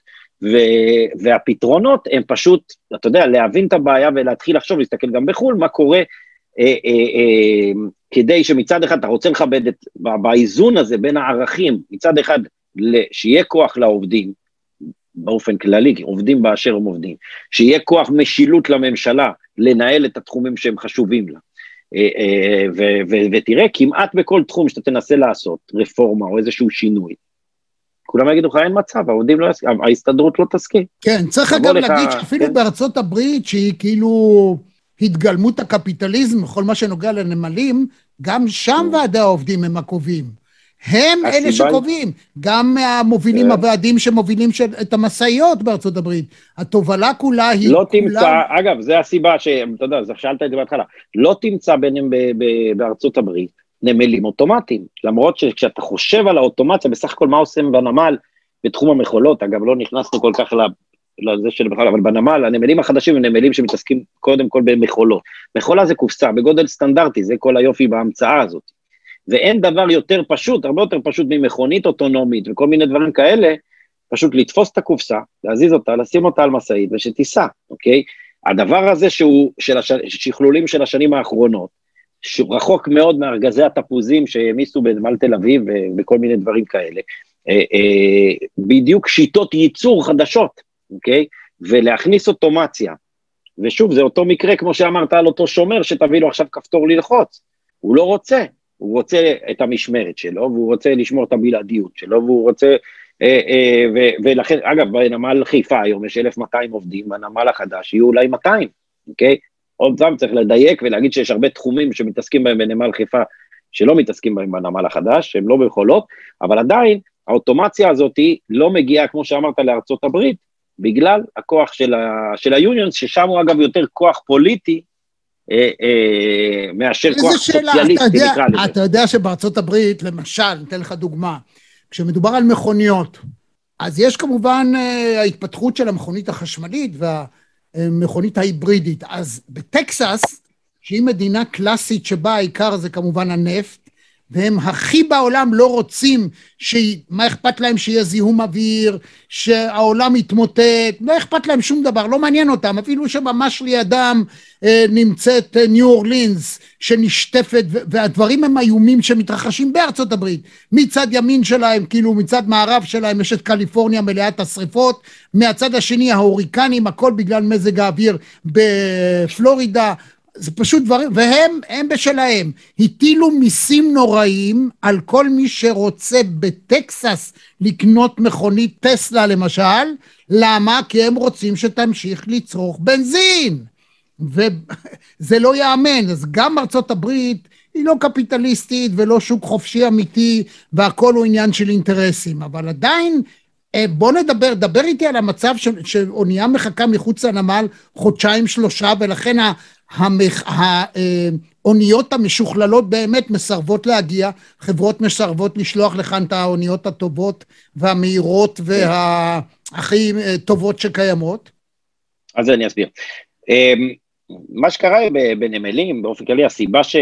והפתרונות הם פשוט, אתה יודע, להבין את הבעיה ולהתחיל לחשוב, להסתכל גם בחו"ל, מה קורה כדי שמצד אחד אתה רוצה לכבד את, באיזון הזה בין הערכים, מצד אחד שיהיה כוח לעובדים, באופן כללי, עובדים באשר הם עובדים, שיהיה כוח משילות לממשלה לנהל את התחומים שהם חשובים לה. ותראה, כמעט בכל תחום שאתה תנסה לעשות, רפורמה או איזשהו שינוי, כולם יגידו לך, אין מצב, העובדים לא יסכים, ההסתדרות לא תסכים. כן, צריך גם להגיד שאפילו כן? בארצות הברית, שהיא כאילו התגלמות הקפיטליזם בכל מה שנוגע לנמלים, גם שם כן. ועדי העובדים הם הקובעים. הם אלה שקובעים, גם המובילים, כן. הוועדים שמובילים את המשאיות בארצות הברית. התובלה כולה היא... לא תמצא, אגב, זו הסיבה ש... אתה יודע, שאלת את זה בהתחלה, לא תמצא ביניהם בארצות הברית נמלים אוטומטיים. למרות שכשאתה חושב על האוטומציה, בסך הכל מה עושים בנמל בתחום המכולות, אגב, לא נכנסנו כל כך לזה של בכלל, אבל בנמל, הנמלים החדשים הם נמלים שמתעסקים קודם כל במכולות. מכולה זה קופסה בגודל סטנדרטי, זה כל היופי בהמצאה הזאת. ואין דבר יותר פשוט, הרבה יותר פשוט ממכונית אוטונומית וכל מיני דברים כאלה, פשוט לתפוס את הקופסה, להזיז אותה, לשים אותה על משאית ושתיסע, אוקיי? הדבר הזה שהוא של הש... שכלולים של השנים האחרונות, רחוק מאוד מארגזי התפוזים שהעמיסו בנמל תל אביב ובכל מיני דברים כאלה, אה, אה, בדיוק שיטות ייצור חדשות, אוקיי? ולהכניס אוטומציה. ושוב, זה אותו מקרה כמו שאמרת על אותו שומר, שתביא לו עכשיו כפתור ללחוץ. הוא לא רוצה, הוא רוצה את המשמרת שלו, והוא רוצה לשמור את הבלעדיות שלו, והוא רוצה... אה, אה, ו, ולכן, אגב, בנמל חיפה היום יש 1,200 עובדים, בנמל החדש יהיו אולי 200, אוקיי? עוד פעם צריך לדייק ולהגיד שיש הרבה תחומים שמתעסקים בהם בנמל חיפה, שלא מתעסקים בהם בנמל החדש, שהם לא ביכולות, אבל עדיין האוטומציה הזאת לא מגיעה, כמו שאמרת, לארצות הברית, בגלל הכוח של, ה, של ה unions, ששם הוא אגב יותר כוח פוליטי אה, אה, מאשר כוח סוציאליסטי, נקרא לזה. אתה יודע שבארצות הברית, למשל, ניתן לך דוגמה, כשמדובר על מכוניות, אז יש כמובן אה, ההתפתחות של המכונית החשמלית והמכונית ההיברידית. אז בטקסס, שהיא מדינה קלאסית שבה העיקר זה כמובן הנפט, והם הכי בעולם לא רוצים, ש... מה אכפת להם שיהיה זיהום אוויר, שהעולם יתמוטט, לא אכפת להם שום דבר, לא מעניין אותם, אפילו שממש לידם אה, נמצאת אה, ניו אורלינס שנשטפת, והדברים הם איומים שמתרחשים בארצות הברית. מצד ימין שלהם, כאילו מצד מערב שלהם יש את קליפורניה מלאת השרפות, מהצד השני ההוריקנים, הכל בגלל מזג האוויר בפלורידה, זה פשוט דברים, והם, הם בשלהם, הטילו מיסים נוראים על כל מי שרוצה בטקסס לקנות מכונית טסלה למשל, למה? כי הם רוצים שתמשיך לצרוך בנזין. וזה לא ייאמן, אז גם ארצות הברית היא לא קפיטליסטית ולא שוק חופשי אמיתי והכל הוא עניין של אינטרסים, אבל עדיין אה, בוא נדבר, דבר איתי על המצב שאונייה מחכה מחוץ לנמל חודשיים שלושה ולכן האוניות המשוכללות באמת מסרבות להגיע, חברות מסרבות לשלוח לכאן את האוניות הטובות והמהירות והכי אה, טובות שקיימות? אז אני אסביר. אמ, מה שקרה בנמלים, באופן כללי, הסיבה ש...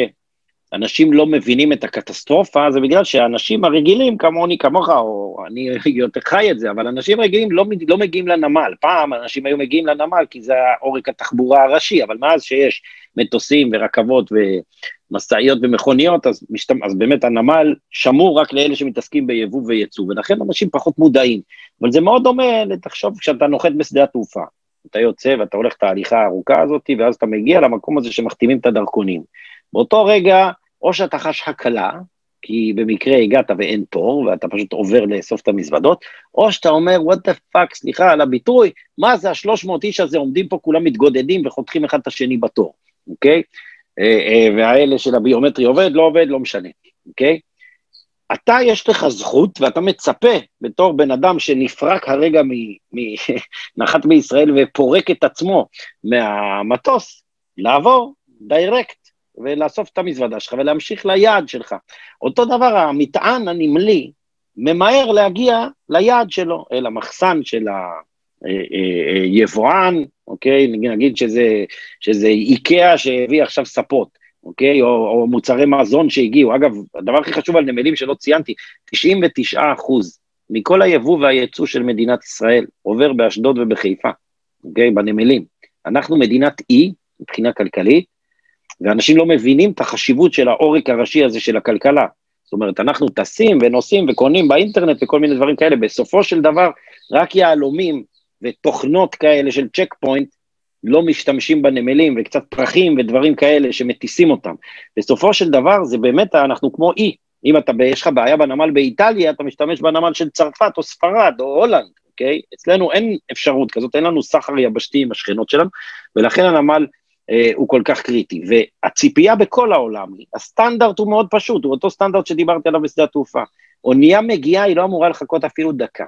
אנשים לא מבינים את הקטסטרופה, זה בגלל שאנשים הרגילים, כמוני, כמוך, או אני יותר חי את זה, אבל אנשים רגילים לא, לא מגיעים לנמל. פעם אנשים היו מגיעים לנמל כי זה עורק התחבורה הראשי, אבל מאז שיש מטוסים ורכבות ומשאיות ומכוניות, אז, משת... אז באמת הנמל שמור רק לאלה שמתעסקים ביבוא וייצוא, ולכן אנשים פחות מודעים. אבל זה מאוד דומה, תחשוב, כשאתה נוחת בשדה התעופה, אתה יוצא ואתה הולך את ההליכה הארוכה הזאת, ואז אתה מגיע למקום הזה שמחתימים את הדרכונים. באותו רגע, או שאתה חש הקלה, כי במקרה הגעת ואין תור, ואתה פשוט עובר לאסוף את המזוודות, או שאתה אומר, what the fuck, סליחה על הביטוי, מה זה השלוש מאות איש הזה עומדים פה כולם מתגודדים וחותכים אחד את השני בתור, אוקיי? אה, אה, והאלה של הביומטרי עובד, לא עובד, לא משנה, אוקיי? אתה, יש לך זכות, ואתה מצפה, בתור בן אדם שנפרק הרגע, מ, מ, נחת בישראל ופורק את עצמו מהמטוס, לעבור דיירקט ולאסוף את המזוודה שלך ולהמשיך ליעד שלך. אותו דבר, המטען הנמלי ממהר להגיע ליעד שלו, אל המחסן של היבואן, אה, אה, אה, אוקיי? נגיד שזה, שזה איקאה שהביא עכשיו ספות, אוקיי? או, או מוצרי מזון שהגיעו. אגב, הדבר הכי חשוב על נמלים שלא ציינתי, 99 אחוז מכל היבוא והייצוא של מדינת ישראל עובר באשדוד ובחיפה, אוקיי? בנמלים. אנחנו מדינת אי, מבחינה כלכלית, ואנשים לא מבינים את החשיבות של העורק הראשי הזה של הכלכלה. זאת אומרת, אנחנו טסים ונוסעים וקונים באינטרנט וכל מיני דברים כאלה, בסופו של דבר, רק יהלומים ותוכנות כאלה של צ'ק פוינט לא משתמשים בנמלים וקצת פרחים ודברים כאלה שמטיסים אותם. בסופו של דבר זה באמת, אנחנו כמו אי. אם אתה, יש לך בעיה בנמל באיטליה, אתה משתמש בנמל של צרפת או ספרד או הולנד, אוקיי? אצלנו אין אפשרות כזאת, אין לנו סחר יבשתי עם השכנות שלנו, ולכן הנמל הוא כל כך קריטי. והציפייה בכל העולם, הסטנדרט הוא מאוד פשוט, הוא אותו סטנדרט שדיברתי עליו בשדה התעופה. אונייה מגיעה, היא לא אמורה לחכות אפילו דקה.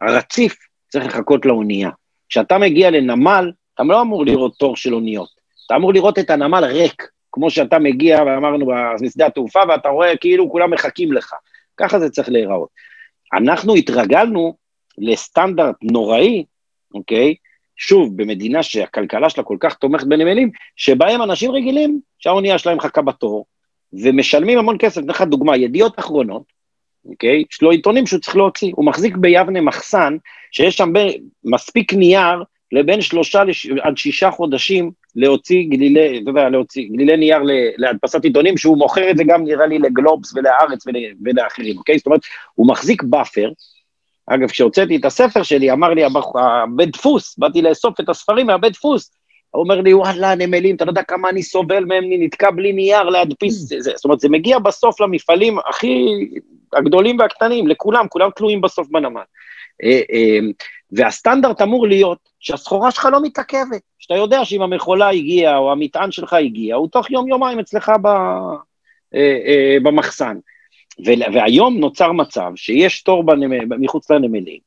הרציף צריך לחכות לאונייה. כשאתה מגיע לנמל, אתה לא אמור לראות תור של אוניות, אתה אמור לראות את הנמל ריק, כמו שאתה מגיע, ואמרנו, בשדה התעופה, ואתה רואה כאילו כולם מחכים לך. ככה זה צריך להיראות. אנחנו התרגלנו לסטנדרט נוראי, אוקיי? שוב, במדינה שהכלכלה שלה כל כך תומכת בנמלים, שבהם אנשים רגילים שהאונייה שלהם מחכה בתור, ומשלמים המון כסף. אתן לך דוגמה, ידיעות אחרונות, אוקיי? יש לו עיתונים שהוא צריך להוציא. הוא מחזיק ביבנה מחסן, שיש שם מספיק נייר לבין שלושה לש... עד שישה חודשים להוציא גלילי, אתה להוציא גלילי נייר להדפסת עיתונים, שהוא מוכר את זה גם נראה לי לגלובס ולהארץ ול... ולאחרים, אוקיי? זאת אומרת, הוא מחזיק buffer. אגב, כשהוצאתי את הספר שלי, אמר לי הבית דפוס, באתי לאסוף את הספרים מהבית דפוס, הוא אומר לי, וואלה, נמלים, אתה לא יודע כמה אני סובל מהם, אני נתקע בלי נייר להדפיס, ממ. זה, זאת אומרת, זה מגיע בסוף למפעלים הכי הגדולים והקטנים, לכולם, כולם תלויים בסוף בנמל. אה, אה, והסטנדרט אמור להיות שהסחורה שלך לא מתעכבת, שאתה יודע שאם המכולה הגיעה או המטען שלך הגיע, הוא תוך יום-יומיים אצלך ב, אה, במחסן. והיום נוצר מצב שיש תור מחוץ לנמלים,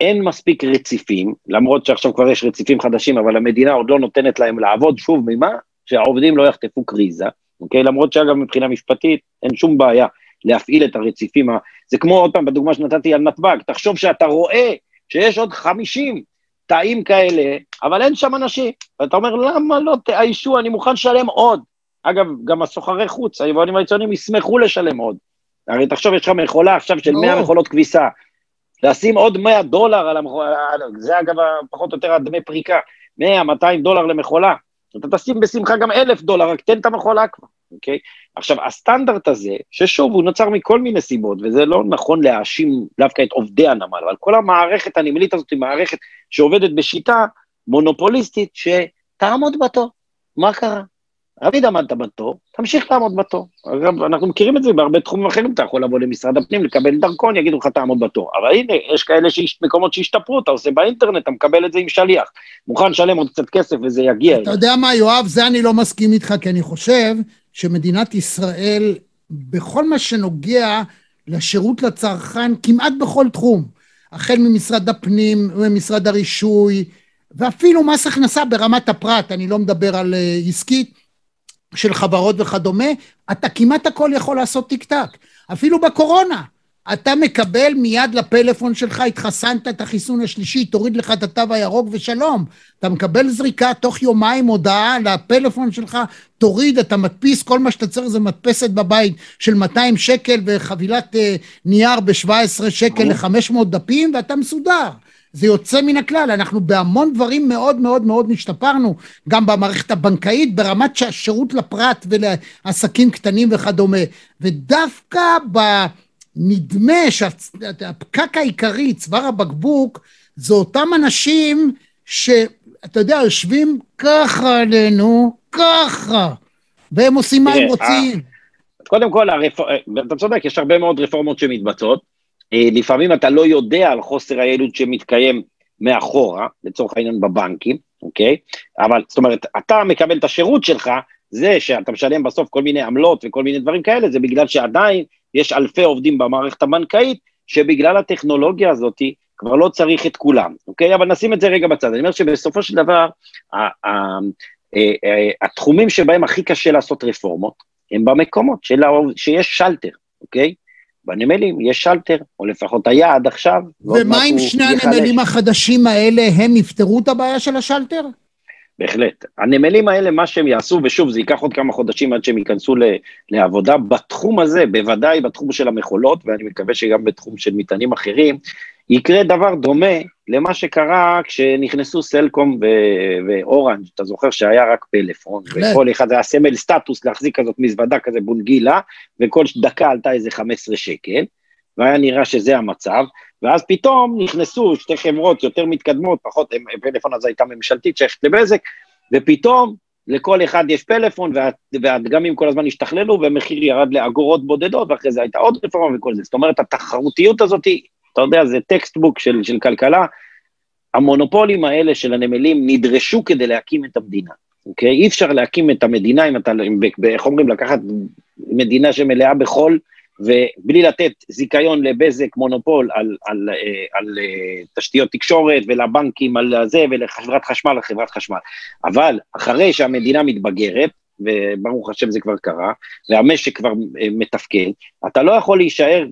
אין מספיק רציפים, למרות שעכשיו כבר יש רציפים חדשים, אבל המדינה עוד לא נותנת להם לעבוד, שוב, ממה? שהעובדים לא יחטפו קריזה, אוקיי? למרות שאגב, מבחינה משפטית, אין שום בעיה להפעיל את הרציפים, זה כמו עוד פעם, בדוגמה שנתתי על נתב"ג, תחשוב שאתה רואה שיש עוד 50 תאים כאלה, אבל אין שם אנשים, ואתה אומר, למה לא תאיישו, אני מוכן לשלם עוד. אגב, גם הסוחרי חוץ, היבואנים היצרנים ישמחו לשלם עוד. הרי תחשוב, יש לך מכולה עכשיו של 100 מכולות כביסה, לשים עוד 100 דולר על המכולה, זה אגב פחות או יותר הדמי פריקה, 100, 200 דולר למכולה, אתה תשים בשמחה גם אלף דולר, רק תן את המכולה כבר, אוקיי? עכשיו, הסטנדרט הזה, ששוב, הוא נוצר מכל מיני סיבות, וזה לא נכון להאשים דווקא את עובדי הנמל, אבל כל המערכת הנמלית הזאת היא מערכת שעובדת בשיטה מונופוליסטית, שתעמוד בתור. מה קרה? תמיד עמדת בתור, תמשיך לעמוד בתור. אגב, אנחנו מכירים את זה בהרבה תחומים אחרים, אתה יכול לבוא למשרד הפנים, לקבל דרכון, יגידו לך תעמוד בתור. אבל הנה, יש כאלה שיש מקומות שהשתפרו, אתה עושה באינטרנט, אתה מקבל את זה עם שליח. מוכן לשלם עוד קצת כסף וזה יגיע. אתה יודע מה, יואב, זה אני לא מסכים איתך, כי אני חושב שמדינת ישראל, בכל מה שנוגע לשירות לצרכן, כמעט בכל תחום, החל ממשרד הפנים, ממשרד הרישוי, ואפילו מס הכנסה ברמת הפרט, אני לא מדבר על uh, עסקית, חברות וכדומה, אתה כמעט הכל יכול לעשות טיק טק. אפילו בקורונה. אתה מקבל מיד לפלאפון שלך, התחסנת את החיסון השלישי, תוריד לך את התו הירוק ושלום. אתה מקבל זריקה תוך יומיים הודעה לפלאפון שלך, תוריד, אתה מדפיס, כל מה שאתה צריך זה מדפסת בבית של 200 שקל וחבילת אה, נייר ב-17 שקל ל-500 דפים ואתה מסודר. זה יוצא מן הכלל, אנחנו בהמון דברים מאוד מאוד מאוד השתפרנו, גם במערכת הבנקאית, ברמת השירות לפרט ולעסקים קטנים וכדומה. ודווקא בנדמה שהפקק העיקרי, צוואר הבקבוק, זה אותם אנשים שאתה יודע, יושבים ככה עלינו, ככה, והם עושים מה הם אה, רוצים. קודם כל, אתה צודק, יש הרבה מאוד רפורמות שמתבצעות. אה, לפעמים אתה לא יודע על חוסר היעילות שמתקיים מאחורה, לצורך העניין בבנקים, אוקיי? אבל זאת אומרת, אתה מקבל את השירות שלך, זה שאתה משלם בסוף כל מיני עמלות וכל מיני דברים כאלה, זה בגלל שעדיין יש אלפי עובדים במערכת הבנקאית, שבגלל הטכנולוגיה הזאת כבר לא צריך את כולם, אוקיי? אבל נשים את זה רגע בצד. אני אומר שבסופו של דבר, אה, אה, התחומים שבהם הכי קשה לעשות רפורמות, הם במקומות שיש שלטר, אוקיי? בנמלים יש שלטר, או לפחות היה עד עכשיו. ומה עם שני הנמלים החדשים האלה, הם יפתרו את הבעיה של השלטר? בהחלט. הנמלים האלה, מה שהם יעשו, ושוב, זה ייקח עוד כמה חודשים עד שהם ייכנסו לעבודה, בתחום הזה, בוודאי בתחום של המכולות, ואני מקווה שגם בתחום של מטענים אחרים, יקרה דבר דומה למה שקרה כשנכנסו סלקום ואורנג', אתה זוכר שהיה רק פלאפון, וכל אחד היה סמל סטטוס להחזיק כזאת מזוודה כזה בונגילה, וכל דקה עלתה איזה 15 שקל, והיה נראה שזה המצב, ואז פתאום נכנסו שתי חברות יותר מתקדמות, פחות, פלאפון אז הייתה ממשלתית שייכת לבזק, ופתאום לכל אחד יש פלאפון, והדגמים כל הזמן השתכללו, והמחיר ירד לאגורות בודדות, ואחרי זה הייתה עוד רפורמה וכל זה. זאת אומרת, התחרותיות הזאת אתה יודע, זה textbook של, של כלכלה. המונופולים האלה של הנמלים נדרשו כדי להקים את המדינה, אוקיי? אי אפשר להקים את המדינה אם אתה, איך אומרים, לקחת מדינה שמלאה בחול, ובלי לתת זיכיון לבזק מונופול על, על, על, על תשתיות תקשורת ולבנקים על זה ולחברת חשמל לחברת חשמל. אבל אחרי שהמדינה מתבגרת, וברוך השם זה כבר קרה, והמשק כבר מתפקד, אתה לא יכול להישאר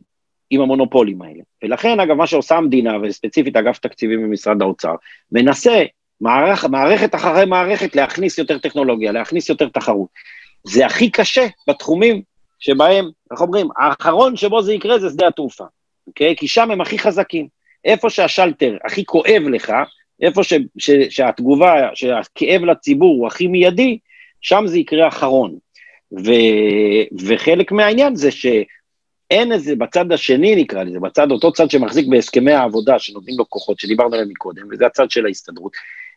עם המונופולים האלה. ולכן, אגב, מה שעושה המדינה, וספציפית אגף תקציבים במשרד האוצר, מנסה מערכ, מערכת אחרי מערכת להכניס יותר טכנולוגיה, להכניס יותר תחרות. זה הכי קשה בתחומים שבהם, איך אומרים, האחרון שבו זה יקרה זה שדה התעופה, אוקיי? כי שם הם הכי חזקים. איפה שהשלטר הכי כואב לך, איפה ש, ש, שהתגובה, שהכאב לציבור הוא הכי מיידי, שם זה יקרה אחרון. ו, וחלק מהעניין זה שאין איזה, בצד השני נקרא לזה, בצד, אותו צד שמחזיק בהסכמי העבודה שנותנים לו כוחות, שדיברנו עליהם מקודם, וזה הצד של ההסתדרות,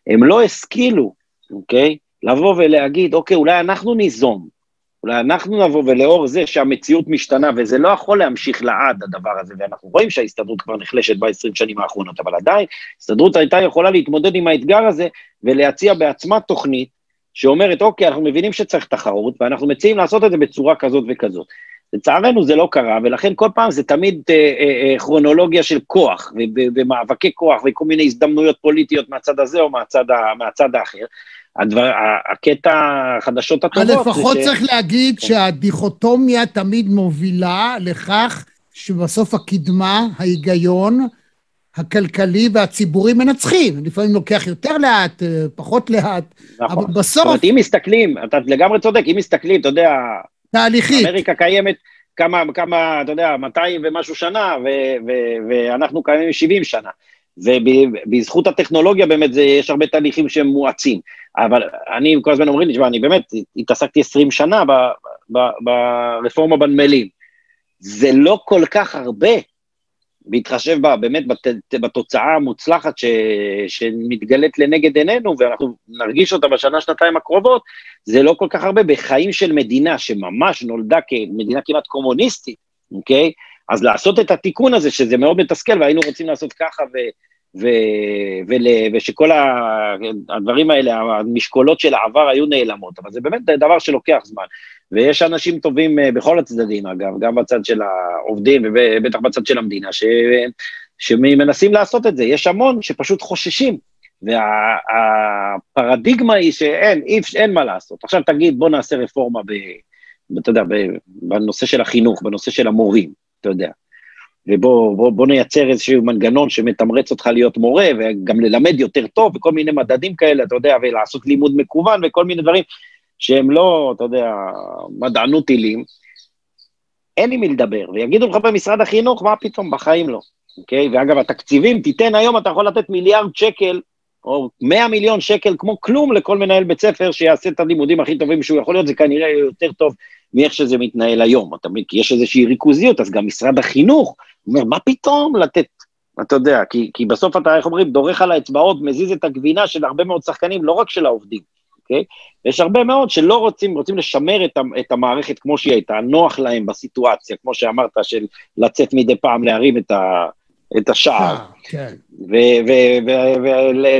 הם לא השכילו, אוקיי? לבוא ולהגיד, אוקיי, אולי אנחנו ניזום, אולי אנחנו נבוא ולאור זה שהמציאות משתנה, וזה לא יכול להמשיך לעד, הדבר הזה, ואנחנו רואים שההסתדרות כבר נחלשת ב-20 שנים האחרונות, אבל עדיין, ההסתדרות הייתה יכולה להתמודד עם האתגר הזה ולהציע בעצמה תוכנית שאומרת, אוקיי, אנחנו מבינים שצריך תחרות, ואנחנו מציעים לעשות את זה בצורה כזאת וכזאת. לצערנו זה לא קרה, ולכן כל פעם זה תמיד אה, אה, אה, כרונולוגיה של כוח, ומאבקי כוח, וכל מיני הזדמנויות פוליטיות מהצד הזה או מהצד, מהצד האחר. הדבר, הקטע, החדשות הטובות... לפחות ש... צריך להגיד כן. שהדיכוטומיה תמיד מובילה לכך שבסוף הקדמה, ההיגיון, הכלכלי והציבורי מנצחים. לפעמים לוקח יותר לאט, פחות לאט, נכון. אבל בסוף... זאת אומרת, אם מסתכלים, אתה לגמרי צודק, אם מסתכלים, אתה יודע... תהליכית. אמריקה קיימת כמה, כמה, אתה יודע, 200 ומשהו שנה, ו- ו- ואנחנו קיימים 70 שנה. ובזכות הטכנולוגיה באמת זה, יש הרבה תהליכים שהם מואצים. אבל אני כל הזמן אומרים לי, תשמע, אני באמת התעסקתי 20 שנה ברפורמה בנמלים. זה לא כל כך הרבה, בהתחשב בה, באמת בת, בתוצאה המוצלחת ש, שמתגלית לנגד עינינו, ואנחנו נרגיש אותה בשנה, שנתיים הקרובות, זה לא כל כך הרבה בחיים של מדינה שממש נולדה כמדינה כמעט קומוניסטית, אוקיי? אז לעשות את התיקון הזה, שזה מאוד מתסכל, והיינו רוצים לעשות ככה, ו, ו, ול, ושכל הדברים האלה, המשקולות של העבר היו נעלמות, אבל זה באמת דבר שלוקח זמן. ויש אנשים טובים אה, בכל הצדדים, אגב, גם בצד של העובדים ובטח בצד של המדינה, ש, שמנסים לעשות את זה. יש המון שפשוט חוששים, והפרדיגמה וה, היא שאין, אין, אין מה לעשות. עכשיו תגיד, בוא נעשה רפורמה ב... אתה יודע, בנושא של החינוך, בנושא של המורים, אתה יודע. ובוא בוא, בוא נייצר איזשהו מנגנון שמתמרץ אותך להיות מורה, וגם ללמד יותר טוב, וכל מיני מדדים כאלה, אתה יודע, ולעשות לימוד מקוון, וכל מיני דברים שהם לא, אתה יודע, מדענות טילים, אין עם מי לדבר, ויגידו לך במשרד החינוך, מה פתאום, בחיים לא, אוקיי? ואגב, התקציבים, תיתן היום, אתה יכול לתת מיליארד שקל, או 100 מיליון שקל, כמו כלום לכל מנהל בית ספר שיעשה את הלימודים הכי טובים שהוא יכול להיות, זה כנראה יותר טוב מאיך שזה מתנהל היום, אתה מבין? כי יש איזושהי ריכוזיות, אז גם משרד החינוך אומר, מה פתאום לתת, אתה יודע, כי, כי בסוף אתה, איך אומרים, דורך על האצבעות, מזיז את הגבינה של הרבה מאוד שחקנים, לא רק של העובדים, אוקיי? יש הרבה מאוד שלא רוצים, רוצים לשמר את, את המערכת כמו שהיא הייתה, נוח להם בסיטואציה, כמו שאמרת, של לצאת מדי פעם להרים את, ה, את השער. אה, כן.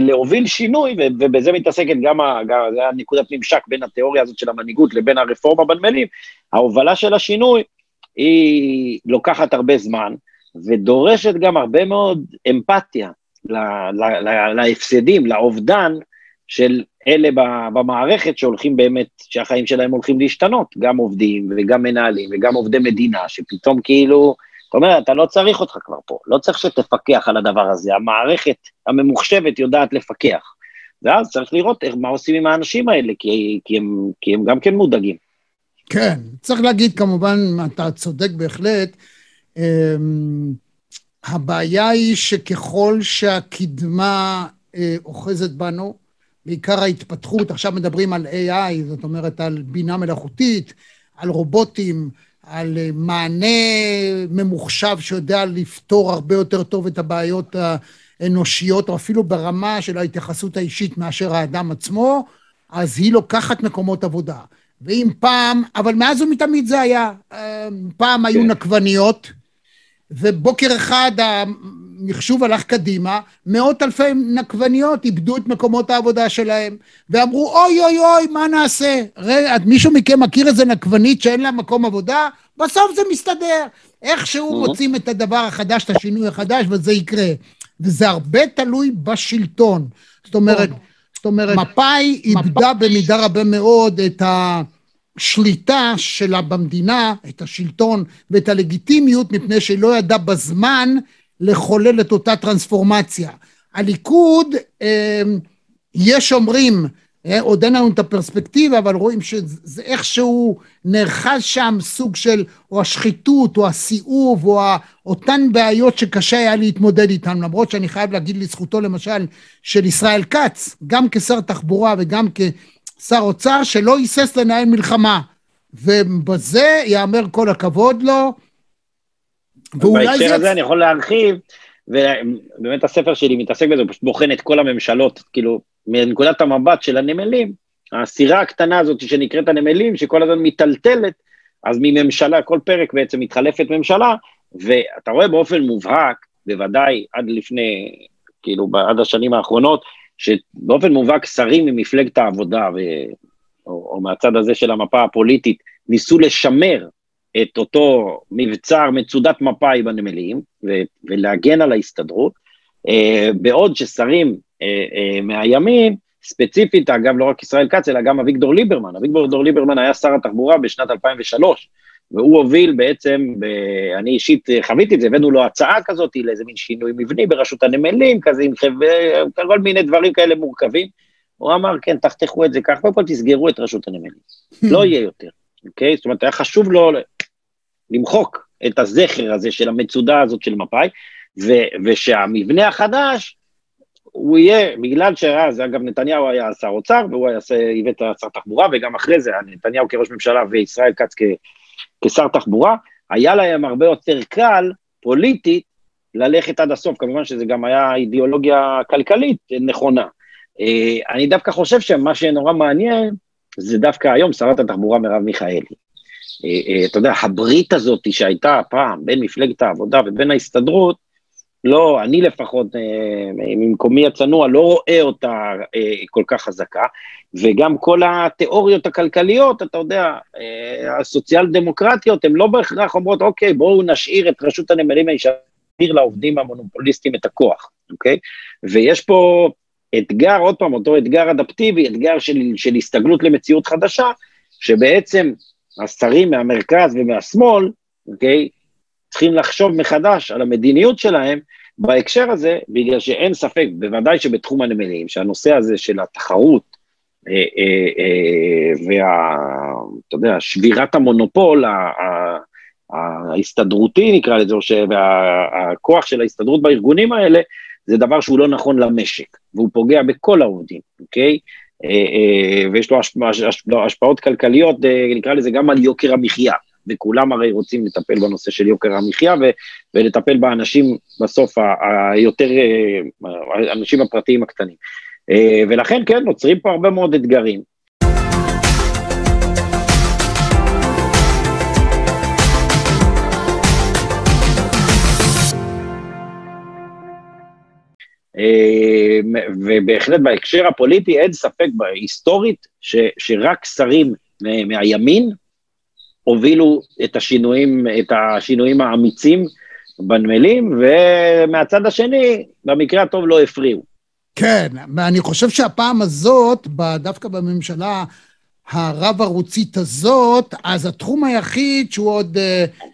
ולהוביל שינוי, ובזה מתעסקת גם, גם זה היה נקודת ממשק בין התיאוריה הזאת של המנהיגות לבין הרפורמה בנמלים, ההובלה של השינוי היא לוקחת הרבה זמן, ודורשת גם הרבה מאוד אמפתיה להפסדים, לאובדן של אלה במערכת שהולכים באמת, שהחיים שלהם הולכים להשתנות, גם עובדים וגם מנהלים וגם עובדי מדינה, שפתאום כאילו, זאת אומרת, אתה לא צריך אותך כבר פה, לא צריך שתפקח על הדבר הזה, המערכת הממוחשבת יודעת לפקח. ואז צריך לראות איך, מה עושים עם האנשים האלה, כי, כי, הם, כי הם גם כן מודאגים. כן, צריך להגיד כמובן, אתה צודק בהחלט, הבעיה היא שככל שהקדמה אה, אוחזת בנו, בעיקר ההתפתחות, עכשיו מדברים על AI, זאת אומרת על בינה מלאכותית, על רובוטים, על אה, מענה ממוחשב שיודע לפתור הרבה יותר טוב את הבעיות האנושיות, או אפילו ברמה של ההתייחסות האישית מאשר האדם עצמו, אז היא לוקחת מקומות עבודה. ואם פעם, אבל מאז ומתמיד זה היה, אה, פעם היו כן. נקבניות, ובוקר אחד המחשוב הלך קדימה, מאות אלפי נקבניות איבדו את מקומות העבודה שלהם, ואמרו, אוי אוי אוי, מה נעשה? רגע, מישהו מכם מכיר איזה נקבנית שאין לה מקום עבודה? בסוף זה מסתדר. איכשהו mm-hmm. מוצאים את הדבר החדש, את השינוי החדש, וזה יקרה. וזה הרבה תלוי בשלטון. זאת אומרת, זאת אומרת, מפא"י איבדה במידה רבה מאוד את ה... השליטה שלה במדינה, את השלטון ואת הלגיטימיות, מפני שהיא לא ידעה בזמן לחולל את אותה טרנספורמציה. הליכוד, אמ, יש אומרים, אה, עוד אין לנו את הפרספקטיבה, אבל רואים שזה איכשהו נאחז שם סוג של, או השחיתות, או הסיאוב, או אותן בעיות שקשה היה להתמודד איתן, למרות שאני חייב להגיד לזכותו למשל של ישראל כץ, גם כשר תחבורה וגם כשר אוצר, שלא היסס לנהל מלחמה. ובזה ייאמר כל הכבוד לו. בהקשר הזה אני יכול להרחיב, ובאמת הספר שלי מתעסק בזה, הוא פשוט בוחן את כל הממשלות, כאילו, מנקודת המבט של הנמלים, הסירה הקטנה הזאת שנקראת הנמלים, שכל הזמן מיטלטלת, אז מממשלה, כל פרק בעצם מתחלפת ממשלה, ואתה רואה באופן מובהק, בוודאי עד לפני, כאילו, עד השנים האחרונות, שבאופן מובהק שרים ממפלגת העבודה, ו... או, או מהצד הזה של המפה הפוליטית, ניסו לשמר את אותו מבצר מצודת מפא"י בנמלים, ו- ולהגן על ההסתדרות, uh, בעוד ששרים uh, uh, מהימין, ספציפית, אגב, לא רק ישראל כץ, אלא גם אביגדור ליברמן. אביגדור ליברמן היה שר התחבורה בשנת 2003, והוא הוביל בעצם, ב... אני אישית חוויתי את זה, הבאנו לו הצעה כזאת לאיזה מין שינוי מבני ברשות הנמלים, כזה עם חבר, כל מיני דברים כאלה מורכבים. הוא אמר, כן, תחתכו את זה ככה, קודם כל תסגרו את רשות הנמלים. לא יהיה יותר, אוקיי? זאת אומרת, היה חשוב לו למחוק את הזכר הזה של המצודה הזאת של מפא"י, ושהמבנה החדש, הוא יהיה, בגלל שאז, אגב, נתניהו היה שר אוצר, והוא היה הבאת שר תחבורה, וגם אחרי זה, נתניהו כראש ממשלה וישראל כץ כשר תחבורה, היה להם הרבה יותר קל, פוליטית, ללכת עד הסוף. כמובן שזה גם היה אידיאולוגיה כלכלית נכונה. אה, אני דווקא חושב שמה שנורא מעניין, זה דווקא היום שרת התחבורה מרב מיכאלי. אה, אה, אתה יודע, הברית הזאת שהייתה פעם בין מפלגת העבודה ובין ההסתדרות, לא, אני לפחות, ממקומי הצנוע, לא רואה אותה כל כך חזקה, וגם כל התיאוריות הכלכליות, אתה יודע, הסוציאל דמוקרטיות, הן לא בהכרח אומרות, אוקיי, בואו נשאיר את רשות הנמלים הישיר לעובדים המונופוליסטים את הכוח, אוקיי? ויש פה אתגר, עוד פעם, אותו אתגר אדפטיבי, אתגר של, של הסתגלות למציאות חדשה, שבעצם השרים מהמרכז ומהשמאל, אוקיי, צריכים לחשוב מחדש על המדיניות שלהם בהקשר הזה, בגלל שאין ספק, בוודאי שבתחום הנמלים, שהנושא הזה של התחרות אה, אה, אה, וה... אתה יודע, שבירת המונופול ההסתדרותי, נקרא לזה, והכוח של ההסתדרות בארגונים האלה, זה דבר שהוא לא נכון למשק, והוא פוגע בכל העובדים, אוקיי? אה, אה, ויש לו לא, השפעות כלכליות, אה, נקרא לזה גם על יוקר המחיה, וכולם הרי רוצים לטפל בנושא של יוקר המחיה ולטפל באנשים בסוף היותר, האנשים הפרטיים הקטנים. ולכן כן, נוצרים פה הרבה מאוד אתגרים. אה, ובהחלט בהקשר הפוליטי אין ספק היסטורית ש, שרק שרים מהימין הובילו את השינויים, את השינויים האמיצים בנמלים, ומהצד השני, במקרה הטוב לא הפריעו. כן, ואני חושב שהפעם הזאת, דווקא בממשלה הרב-ערוצית הזאת, אז התחום היחיד שהוא עוד uh,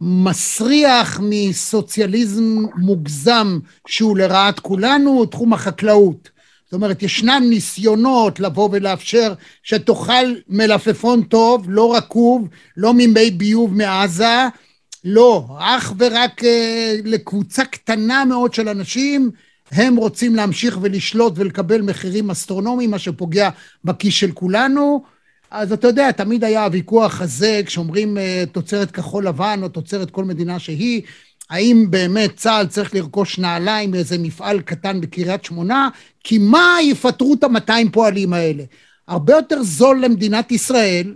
מסריח מסוציאליזם מוגזם שהוא לרעת כולנו, תחום החקלאות. זאת אומרת, ישנם ניסיונות לבוא ולאפשר שתאכל מלפפון טוב, לא רקוב, לא ממי ביוב מעזה, לא, אך ורק uh, לקבוצה קטנה מאוד של אנשים, הם רוצים להמשיך ולשלוט ולקבל מחירים אסטרונומיים, מה שפוגע בכיס של כולנו. אז אתה יודע, תמיד היה הוויכוח הזה, כשאומרים אה, תוצרת כחול לבן או תוצרת כל מדינה שהיא, האם באמת צה"ל צריך לרכוש נעליים מאיזה מפעל קטן בקריית שמונה? כי מה יפטרו את המאתיים פועלים האלה? הרבה יותר זול למדינת ישראל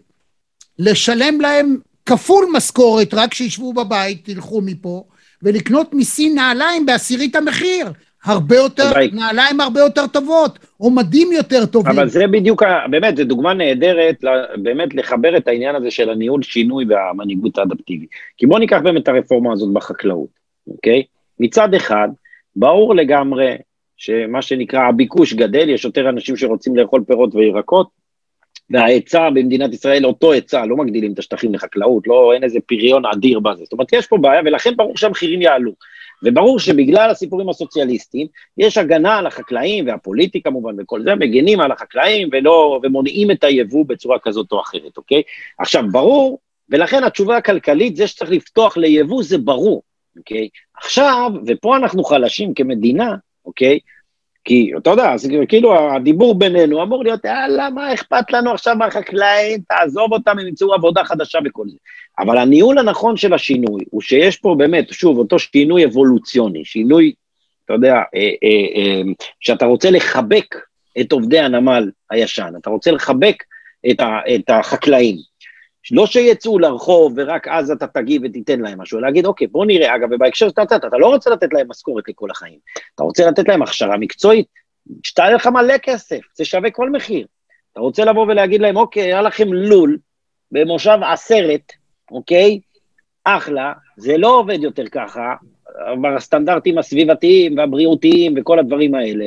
לשלם להם כפול משכורת, רק שישבו בבית, תלכו מפה, ולקנות מסין נעליים בעשירית המחיר. הרבה יותר, נעליים הרבה יותר טובות, או מדים יותר טובים. אבל זה בדיוק, באמת, זו דוגמה נהדרת, באמת לחבר את העניין הזה של הניהול שינוי והמנהיגות האדפטיבית. כי בואו ניקח באמת את הרפורמה הזאת בחקלאות, אוקיי? מצד אחד, ברור לגמרי שמה שנקרא הביקוש גדל, יש יותר אנשים שרוצים לאכול פירות וירקות, וההיצע במדינת ישראל, אותו היצע, לא מגדילים את השטחים לחקלאות, לא, אין איזה פריון אדיר בזה. זאת אומרת, יש פה בעיה, ולכן ברור שהמחירים יעלו. וברור שבגלל הסיפורים הסוציאליסטיים, יש הגנה על החקלאים, והפוליטיקה כמובן וכל זה, מגנים על החקלאים ולא, ומונעים את היבוא בצורה כזאת או אחרת, אוקיי? עכשיו, ברור, ולכן התשובה הכלכלית, זה שצריך לפתוח ליבוא זה ברור, אוקיי? עכשיו, ופה אנחנו חלשים כמדינה, אוקיי? כי אתה יודע, זה כאילו הדיבור בינינו אמור להיות, יאללה, מה אכפת לנו עכשיו מהחקלאים, תעזוב אותם, הם ימצאו עבודה חדשה וכל זה. אבל הניהול הנכון של השינוי הוא שיש פה באמת, שוב, אותו שינוי אבולוציוני, שינוי, אתה יודע, אה, אה, אה, שאתה רוצה לחבק את עובדי הנמל הישן, אתה רוצה לחבק את, ה, את החקלאים. לא שיצאו לרחוב ורק אז אתה תגיב ותיתן להם משהו, להגיד, אוקיי, בוא נראה, אגב, ובהקשר שאתה נתת, אתה לא רוצה לתת להם משכורת לכל החיים, אתה רוצה לתת להם הכשרה מקצועית, שתעלה לך מלא כסף, זה שווה כל מחיר. אתה רוצה לבוא ולהגיד להם, אוקיי, היה לכם לול במושב עשרת, אוקיי? אחלה, זה לא עובד יותר ככה, בסטנדרטים הסביבתיים והבריאותיים וכל הדברים האלה.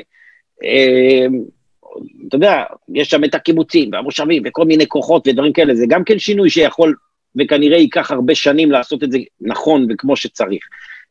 אתה יודע, יש שם את הקיבוצים והמושבים וכל מיני כוחות ודברים כאלה, זה גם כן שינוי שיכול וכנראה ייקח הרבה שנים לעשות את זה נכון וכמו שצריך,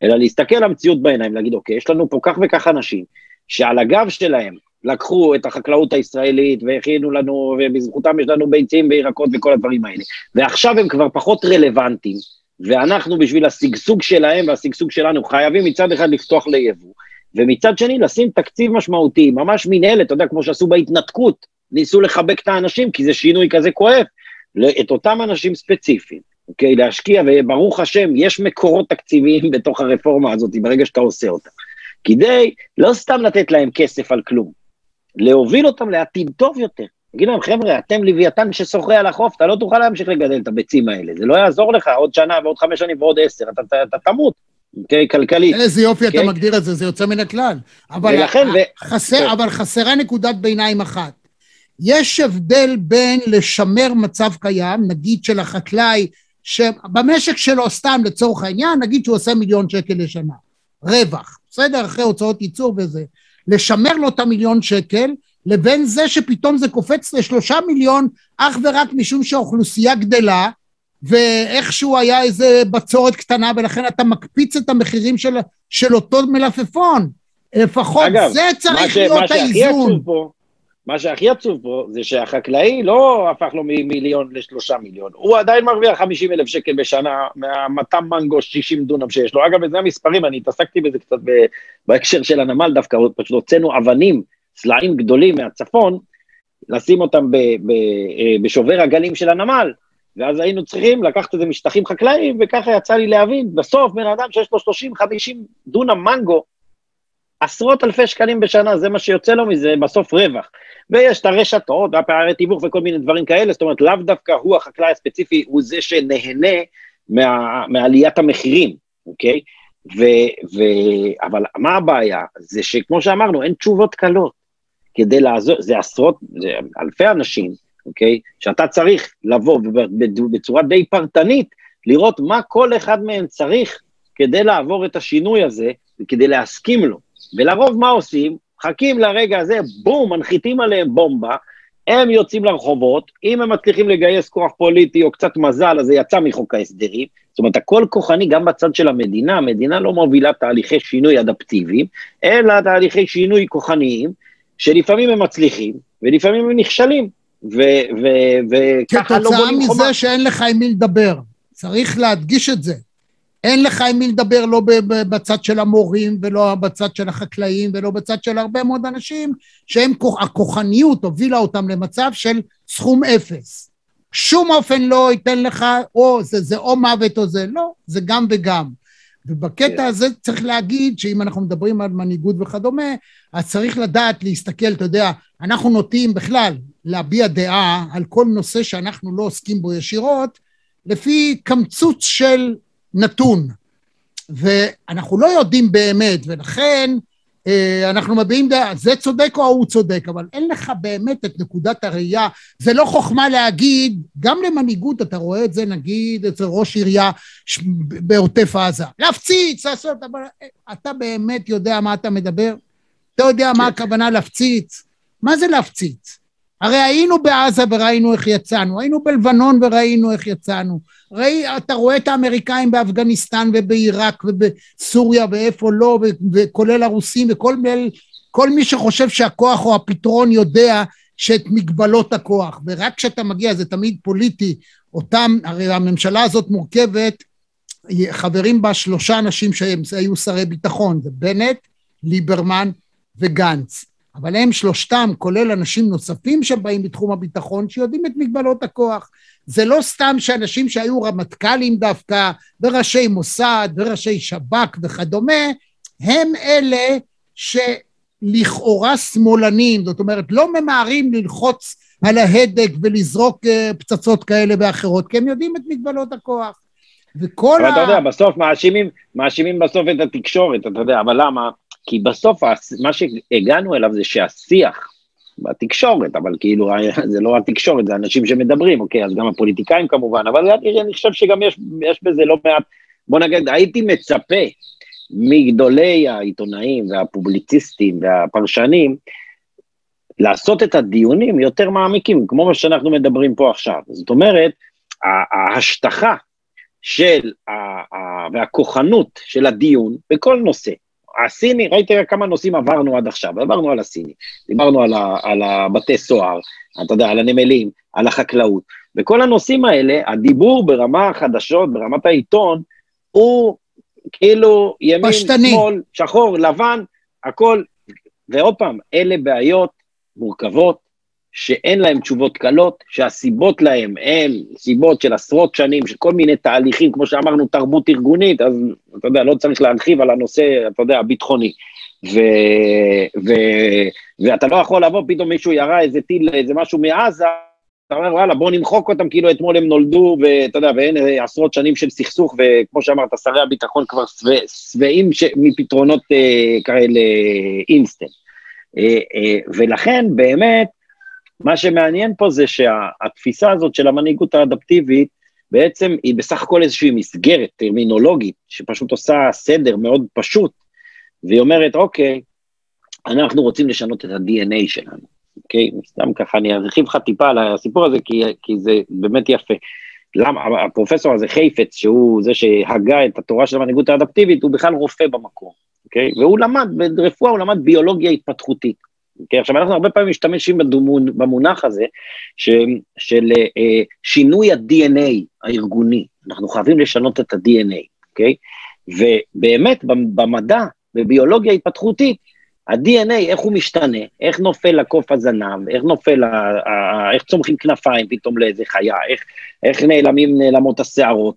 אלא להסתכל על המציאות בעיניים, להגיד, אוקיי, יש לנו פה כך וכך אנשים שעל הגב שלהם לקחו את החקלאות הישראלית והכינו לנו, ובזכותם יש לנו ביצים וירקות וכל הדברים האלה, ועכשיו הם כבר פחות רלוונטיים, ואנחנו בשביל השגשוג שלהם והשגשוג שלנו חייבים מצד אחד לפתוח ליבוא, ומצד שני לשים תקציב משמעותי, ממש מנהלת, אתה יודע, כמו שעשו בהתנתקות, ניסו לחבק את האנשים, כי זה שינוי כזה כואב, את אותם אנשים ספציפיים, אוקיי, להשקיע, וברוך השם, יש מקורות תקציביים בתוך הרפורמה הזאת, ברגע שאתה עושה אותה, כדי לא סתם לתת להם כסף על כלום, להוביל אותם לעתיד טוב יותר. תגיד להם, חבר'ה, אתם לוויתן ששוחה על החוף, אתה לא תוכל להמשיך לגדל את הביצים האלה, זה לא יעזור לך עוד שנה ועוד חמש שנים ועוד עשר, אתה, אתה, אתה תמות, אוקיי, כלכלית. איזה יופי אתה אוקיי? מגדיר את זה, זה יוצא מן הכלל. כן. אבל חסרה נקודת ביניים אחת. יש הבדל בין לשמר מצב קיים, נגיד של החקלאי, שבמשק שלו סתם לצורך העניין, נגיד שהוא עושה מיליון שקל לשנה, רווח, בסדר? אחרי הוצאות ייצור וזה. לשמר לו את המיליון שקל, לבין זה שפתאום זה קופץ לשלושה מיליון אך ורק משום שהאוכלוסייה גדלה, ואיכשהו היה איזה בצורת קטנה, ולכן אתה מקפיץ את המחירים של, של אותו מלפפון. לפחות אגב, זה צריך ש, להיות האיזון. פה, מה שהכי עצוב פה זה שהחקלאי לא הפך לו ממיליון לשלושה מיליון, הוא עדיין מרוויח 50 אלף שקל בשנה מהמטם מנגו 60 דונם שיש לו. אגב, זה המספרים, אני התעסקתי בזה קצת בהקשר של הנמל דווקא, פשוט הוצאנו אבנים, סלעים גדולים מהצפון, לשים אותם ב, ב, אה, בשובר הגלים של הנמל, ואז היינו צריכים לקחת את זה משטחים חקלאיים, וככה יצא לי להבין, בסוף בן אדם שיש לו 30-50 דונם מנגו, עשרות אלפי שקלים בשנה, זה מה שיוצא לו מזה, בסוף רווח. ויש את הרשתות והפערי תיווך וכל מיני דברים כאלה, זאת אומרת, לאו דווקא הוא, החקלאי הספציפי, הוא זה שנהנה מה, מעליית המחירים, אוקיי? ו, ו, אבל מה הבעיה? זה שכמו שאמרנו, אין תשובות קלות. כדי לעזור, זה עשרות, זה אלפי אנשים אוקיי? שאתה צריך לבוא בצורה די פרטנית, לראות מה כל אחד מהם צריך כדי לעבור את השינוי הזה, וכדי להסכים לו. ולרוב מה עושים? מחכים לרגע הזה, בום, מנחיתים עליהם בומבה, הם יוצאים לרחובות, אם הם מצליחים לגייס כוח פוליטי או קצת מזל, אז זה יצא מחוק ההסדרים. זאת אומרת, הכל כוחני גם בצד של המדינה, המדינה לא מובילה תהליכי שינוי אדפטיביים, אלא תהליכי שינוי כוחניים, שלפעמים הם מצליחים, ולפעמים הם נכשלים. וככה לא בונים חומה. כתוצאה מזה שאין לך עם מי לדבר. צריך להדגיש את זה. אין לך עם מי לדבר לא בצד של המורים ולא בצד של החקלאים ולא בצד של הרבה מאוד אנשים שהם, הכוחניות הובילה אותם למצב של סכום אפס. שום אופן לא ייתן לך, או זה, זה או מוות או זה, לא, זה גם וגם. ובקטע כן. הזה צריך להגיד שאם אנחנו מדברים על מנהיגות וכדומה, אז צריך לדעת להסתכל, אתה יודע, אנחנו נוטים בכלל להביע דעה על כל נושא שאנחנו לא עוסקים בו ישירות, לפי קמצוץ של נתון. ואנחנו לא יודעים באמת, ולכן אנחנו מביעים דעה, זה צודק או ההוא צודק, אבל אין לך באמת את נקודת הראייה. זה לא חוכמה להגיד, גם למנהיגות, אתה רואה את זה נגיד אצל ראש עירייה בעוטף עזה, להפציץ, לעשות, אבל אה, אתה באמת יודע מה אתה מדבר? אתה יודע מה כן. הכוונה להפציץ? מה זה להפציץ? הרי היינו בעזה וראינו איך יצאנו, היינו בלבנון וראינו איך יצאנו, ראי, אתה רואה את האמריקאים באפגניסטן ובעיראק ובסוריה ואיפה לא, וכולל הרוסים וכל כל מי שחושב שהכוח הוא הפתרון יודע שאת מגבלות הכוח, ורק כשאתה מגיע, זה תמיד פוליטי, אותם, הרי הממשלה הזאת מורכבת, חברים בה שלושה אנשים שהיו שרי ביטחון, זה בנט, ליברמן וגנץ. אבל הם שלושתם, כולל אנשים נוספים שבאים בתחום הביטחון, שיודעים את מגבלות הכוח. זה לא סתם שאנשים שהיו רמטכ"לים דווקא, וראשי מוסד, וראשי שב"כ וכדומה, הם אלה שלכאורה שמאלנים, זאת אומרת, לא ממהרים ללחוץ על ההדק ולזרוק אה, פצצות כאלה ואחרות, כי הם יודעים את מגבלות הכוח. וכל אבל ה... אתה יודע, בסוף מאשימים, מאשימים בסוף את התקשורת, אתה יודע, אבל למה? כי בסוף מה שהגענו אליו זה שהשיח בתקשורת, אבל כאילו זה לא התקשורת, זה אנשים שמדברים, אוקיי, אז גם הפוליטיקאים כמובן, אבל אני, חושב שגם יש, יש בזה לא מעט, בוא נגיד, הייתי מצפה מגדולי העיתונאים והפובליציסטים והפרשנים, לעשות את הדיונים יותר מעמיקים, כמו מה שאנחנו מדברים פה עכשיו. זאת אומרת, ההשטחה של, והכוחנות של הדיון בכל נושא, הסיני, ראיתי כמה נושאים עברנו עד עכשיו, עברנו על הסיני, דיברנו על, ה, על הבתי סוהר, אתה יודע, על הנמלים, על החקלאות, וכל הנושאים האלה, הדיבור ברמה החדשות, ברמת העיתון, הוא כאילו ימין, פשטני. שמאל, שחור, לבן, הכל, ועוד פעם, אלה בעיות מורכבות, שאין להם תשובות קלות, שהסיבות להם הן סיבות של עשרות שנים, של כל מיני תהליכים, כמו שאמרנו, תרבות ארגונית, אז אתה יודע, לא צריך להרחיב על הנושא, אתה יודע, הביטחוני. ו, ו, ואתה לא יכול לבוא, פתאום מישהו ירה איזה טיל, איזה משהו מעזה, אתה אומר, וואלה, בוא נמחוק אותם כאילו אתמול הם נולדו, ואתה יודע, ואין עשרות שנים של סכסוך, וכמו שאמרת, שרי הביטחון כבר שבעים מפתרונות אה, כאלה אינסטנט. אה, אה, ולכן, באמת, מה שמעניין פה זה שהתפיסה הזאת של המנהיגות האדפטיבית, בעצם היא בסך הכל איזושהי מסגרת טרמינולוגית, שפשוט עושה סדר מאוד פשוט, והיא אומרת, אוקיי, אנחנו רוצים לשנות את ה-DNA שלנו, אוקיי? סתם ככה, אני ארחיב לך טיפה על הסיפור הזה, כי, כי זה באמת יפה. למה, הפרופסור הזה, חייפץ, שהוא זה שהגה את התורה של המנהיגות האדפטיבית, הוא בכלל רופא במקום, אוקיי? והוא למד, ברפואה הוא למד ביולוגיה התפתחותית. Okay, עכשיו אנחנו הרבה פעמים משתמשים במונח הזה ש, של uh, שינוי ה-DNA הארגוני, אנחנו חייבים לשנות את ה-DNA, אוקיי? ובאמת במדע, בביולוגיה התפתחותית, ה-DNA, איך הוא משתנה, איך נופל לקוף הזנב, איך נופל, איך צומחים כנפיים פתאום לאיזה חיה, איך, איך נעלמים, נעלמות השערות,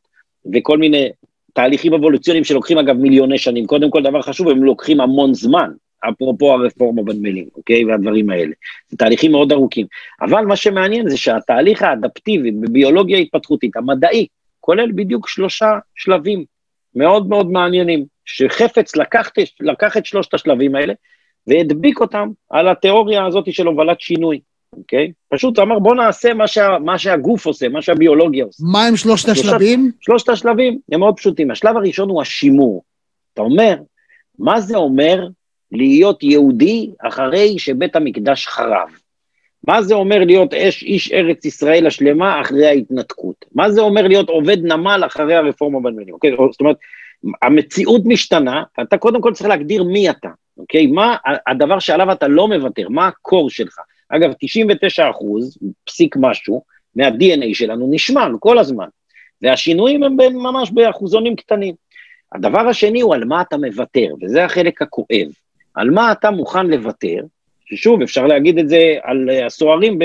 וכל מיני תהליכים אבולוציוניים שלוקחים אגב מיליוני שנים. קודם כל, דבר חשוב, הם לוקחים המון זמן, אפרופו הרפורמה בנמלים, אוקיי? והדברים האלה. זה תהליכים מאוד ארוכים. אבל מה שמעניין זה שהתהליך האדפטיבי בביולוגיה התפתחותית, המדעי, כולל בדיוק שלושה שלבים מאוד מאוד מעניינים, שחפץ לקח, לקח את שלושת השלבים האלה והדביק אותם על התיאוריה הזאת של הובלת שינוי, אוקיי? פשוט אמר בוא נעשה מה, שה, מה שהגוף עושה, מה שהביולוגיה עושה. מה הם שלושת השלבים? שלושת השלבים הם מאוד פשוטים. השלב הראשון הוא השימור. אתה אומר, מה זה אומר להיות יהודי אחרי שבית המקדש חרב. מה זה אומר להיות אש, איש ארץ ישראל השלמה אחרי ההתנתקות? מה זה אומר להיות עובד נמל אחרי הרפורמה בנמלים? אוקיי? זאת אומרת, המציאות משתנה, אתה קודם כל צריך להגדיר מי אתה, אוקיי? מה הדבר שעליו אתה לא מוותר, מה הקור שלך? אגב, 99 אחוז, פסיק משהו, מה-DNA שלנו נשמר כל הזמן, והשינויים הם ממש באחוזונים קטנים. הדבר השני הוא על מה אתה מוותר, וזה החלק הכואב. על מה אתה מוכן לוותר, ששוב, אפשר להגיד את זה על אה, הסוהרים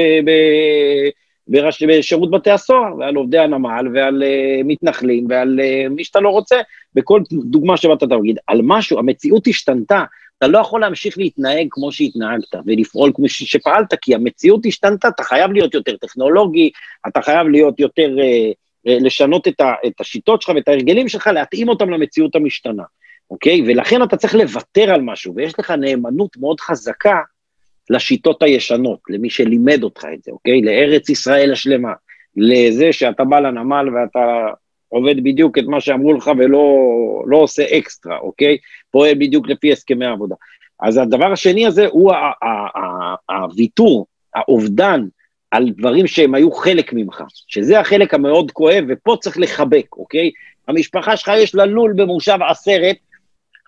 ברש, בשירות בתי הסוהר, ועל עובדי הנמל, ועל uh, מתנחלים, ועל uh, מי שאתה לא רוצה, בכל דוגמה שבאת תגיד, על משהו, המציאות השתנתה, אתה לא יכול להמשיך להתנהג כמו שהתנהגת, ולפעול כמו שפעלת, כי המציאות השתנתה, אתה חייב להיות יותר טכנולוגי, אתה חייב להיות יותר, uh, לשנות את, ה, את השיטות שלך ואת ההרגלים שלך, להתאים אותם למציאות המשתנה. אוקיי? ולכן אתה צריך לוותר על משהו, ויש לך נאמנות מאוד חזקה לשיטות הישנות, למי שלימד אותך את זה, אוקיי? לארץ ישראל השלמה, לזה שאתה בא לנמל ואתה עובד בדיוק את מה שאמרו לך ולא לא עושה אקסטרה, אוקיי? פועל בדיוק לפי הסכמי העבודה. אז הדבר השני הזה הוא הוויתור האובדן על דברים שהם היו חלק ממך, שזה החלק המאוד כואב, ופה צריך לחבק, אוקיי? המשפחה שלך יש לה לול במושב עשרת,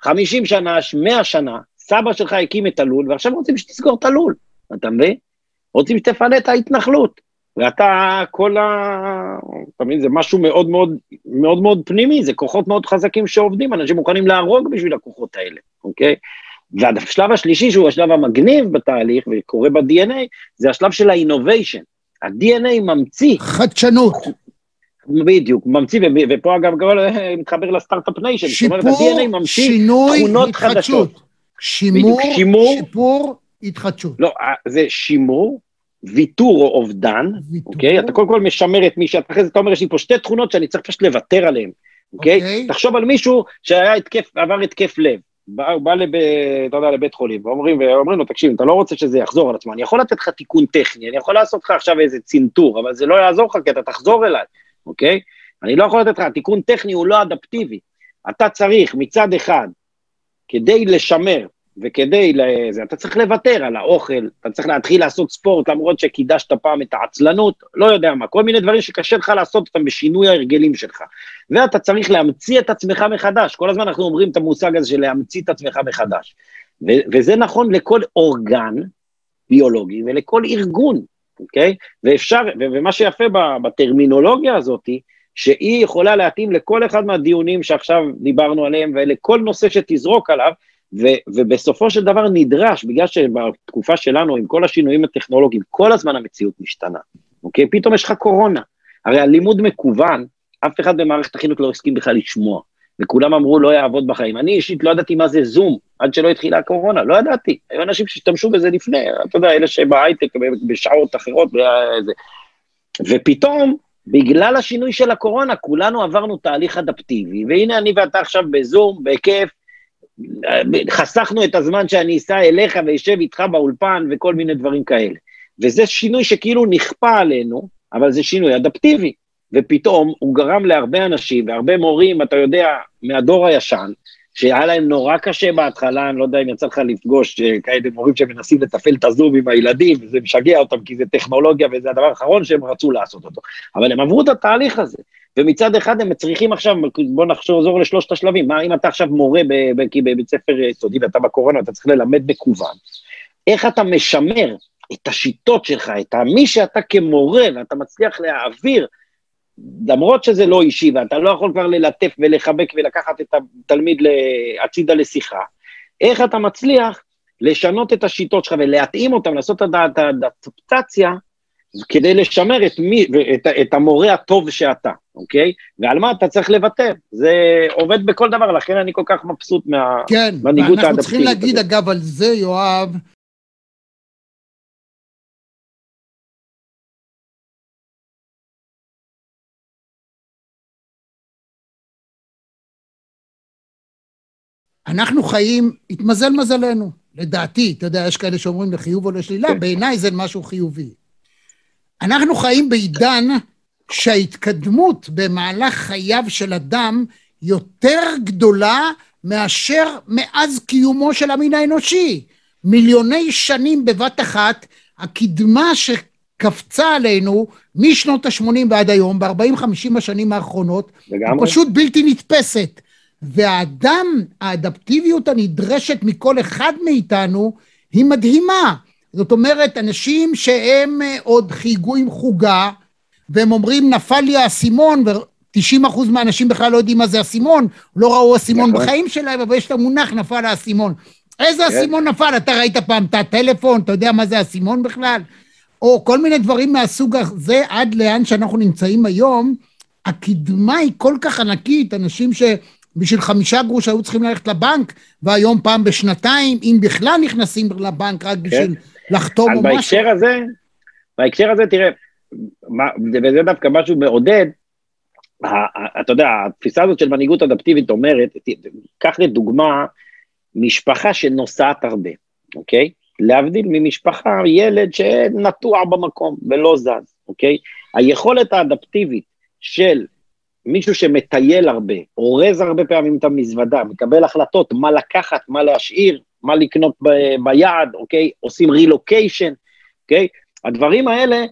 50 שנה, 100 שנה, סבא שלך הקים את הלול, ועכשיו רוצים שתסגור את הלול, אתה מבין? רוצים שתפנה את ההתנחלות. ואתה, כל ה... אתה מבין, זה משהו מאוד מאוד, מאוד מאוד פנימי, זה כוחות מאוד חזקים שעובדים, אנשים מוכנים להרוג בשביל הכוחות האלה, אוקיי? והשלב השלישי, שהוא השלב המגניב בתהליך, וקורה ב-DNA, זה השלב של ה-innovation. ה-DNA ממציא... חדשנות. בדיוק, ממציא, ופה אגב גם מתחבר ל start-up nation, שיפור, שינוי, התחדשות. שימור, שימור, שיפור, התחדשות. לא, אה, זה שימור, ויתור או אובדן. אוקיי? אתה קודם כל משמר את מי שאתה, אחרי זה אתה אומר, יש לי פה שתי תכונות שאני צריך פשוט לוותר עליהן, אוקיי? אוקיי? תחשוב על מישהו שהיה התקף, עבר התקף לב. בא, בא לב, אתה יודע, לבית חולים, ואומרים, ואומרים לו, תקשיב, אתה לא רוצה שזה יחזור על עצמו, אני יכול לתת לך תיקון טכני, אני יכול לעשות לך עכשיו איזה צנתור, אבל זה לא יעזור לך כי אתה תחזור אליי, אוקיי? אני לא יכול לתת לך, תיקון טכני הוא לא אדפטיבי. אתה צריך מצד אחד, כדי לשמר וכדי לזה, אתה צריך לוותר על האוכל, אתה צריך להתחיל לעשות ספורט, למרות שקידשת פעם את העצלנות, לא יודע מה, כל מיני דברים שקשה לך לעשות אותם בשינוי ההרגלים שלך. ואתה צריך להמציא את עצמך מחדש, כל הזמן אנחנו אומרים את המושג הזה של להמציא את עצמך מחדש. ו- וזה נכון לכל אורגן ביולוגי ולכל ארגון, אוקיי? ואפשר, ומה שיפה בטרמינולוגיה הזאת, שהיא יכולה להתאים לכל אחד מהדיונים שעכשיו דיברנו עליהם ולכל נושא שתזרוק עליו, ו- ובסופו של דבר נדרש, בגלל שבתקופה שלנו, עם כל השינויים הטכנולוגיים, כל הזמן המציאות משתנה, אוקיי? פתאום יש לך קורונה. הרי הלימוד מקוון, אף אחד במערכת החינוך לא הסכים בכלל לשמוע, וכולם אמרו לא יעבוד בחיים. אני אישית לא ידעתי מה זה זום, עד שלא התחילה הקורונה, לא ידעתי. היו אנשים שהשתמשו בזה לפני, אתה יודע, אלה שבהייטק, בשעות אחרות, וזה. ופתאום, בגלל השינוי של הקורונה, כולנו עברנו תהליך אדפטיבי, והנה אני ואתה עכשיו בזום, בכיף, חסכנו את הזמן שאני אסע אליך ואשב איתך באולפן וכל מיני דברים כאלה. וזה שינוי שכאילו נכפה עלינו, אבל זה שינוי אדפטיבי. ופתאום הוא גרם להרבה אנשים והרבה מורים, אתה יודע, מהדור הישן, שהיה להם נורא קשה בהתחלה, אני לא יודע אם יצא לך לפגוש אה, כאלה מורים שמנסים לתפעל את הזום עם הילדים, וזה משגע אותם כי זה טכנולוגיה וזה הדבר האחרון שהם רצו לעשות אותו. אבל הם עברו את התהליך הזה, ומצד אחד הם צריכים עכשיו, בוא נחזור לשלושת השלבים, מה אם אתה עכשיו מורה בבית ספר יסודי ואתה בקורונה, אתה צריך ללמד מקוון, איך אתה משמר את השיטות שלך, את מי שאתה כמורה, ואתה מצליח להעביר, למרות שזה לא אישי, ואתה לא יכול כבר ללטף ולחבק ולקחת את התלמיד הצידה לשיחה, איך אתה מצליח לשנות את השיטות שלך ולהתאים אותן, לעשות את האדפטציה כדי לשמר את, מי, את, את המורה הטוב שאתה, אוקיי? ועל מה אתה צריך לוותר. זה עובד בכל דבר, לכן אני כל כך מבסוט מהמנהיגות האדפטיבית. כן, ואנחנו צריכים להגיד. אגב, על זה, יואב, אנחנו חיים, התמזל מזלנו, לדעתי, אתה יודע, יש כאלה שאומרים לחיוב או לשלילה, כן. בעיניי זה משהו חיובי. אנחנו חיים בעידן שההתקדמות במהלך חייו של אדם יותר גדולה מאשר מאז קיומו של המין האנושי. מיליוני שנים בבת אחת, הקדמה שקפצה עלינו משנות ה-80 ועד היום, ב-40-50 השנים האחרונות, לגמרי. היא פשוט בלתי נתפסת. והאדם, האדפטיביות הנדרשת מכל אחד מאיתנו, היא מדהימה. זאת אומרת, אנשים שהם אה, עוד חייגו עם חוגה, והם אומרים, נפל לי האסימון, ו-90% מהאנשים בכלל לא יודעים מה זה אסימון, לא ראו אסימון נכון. בחיים שלהם, אבל יש את המונח נפל האסימון. איזה כן. אסימון נפל? אתה ראית פעם את הטלפון, אתה יודע מה זה אסימון בכלל? או כל מיני דברים מהסוג הזה, עד לאן שאנחנו נמצאים היום, הקדמה היא כל כך ענקית, אנשים ש... בשביל חמישה גרוש היו צריכים ללכת לבנק, והיום פעם בשנתיים, אם בכלל נכנסים לבנק רק בשביל כן. לחתום או משהו. בהקשר הזה, בהקשר הזה, תראה, מה, וזה דווקא משהו מעודד, אתה יודע, התפיסה הזאת של מנהיגות אדפטיבית אומרת, קח לדוגמה משפחה שנוסעת הרבה, אוקיי? להבדיל ממשפחה, ילד שנטוע במקום ולא זז, אוקיי? היכולת האדפטיבית של מישהו שמטייל הרבה, אורז הרבה פעמים את המזוודה, מקבל החלטות מה לקחת, מה להשאיר, מה לקנות ב- ביעד, אוקיי? עושים רילוקיישן, אוקיי? הדברים האלה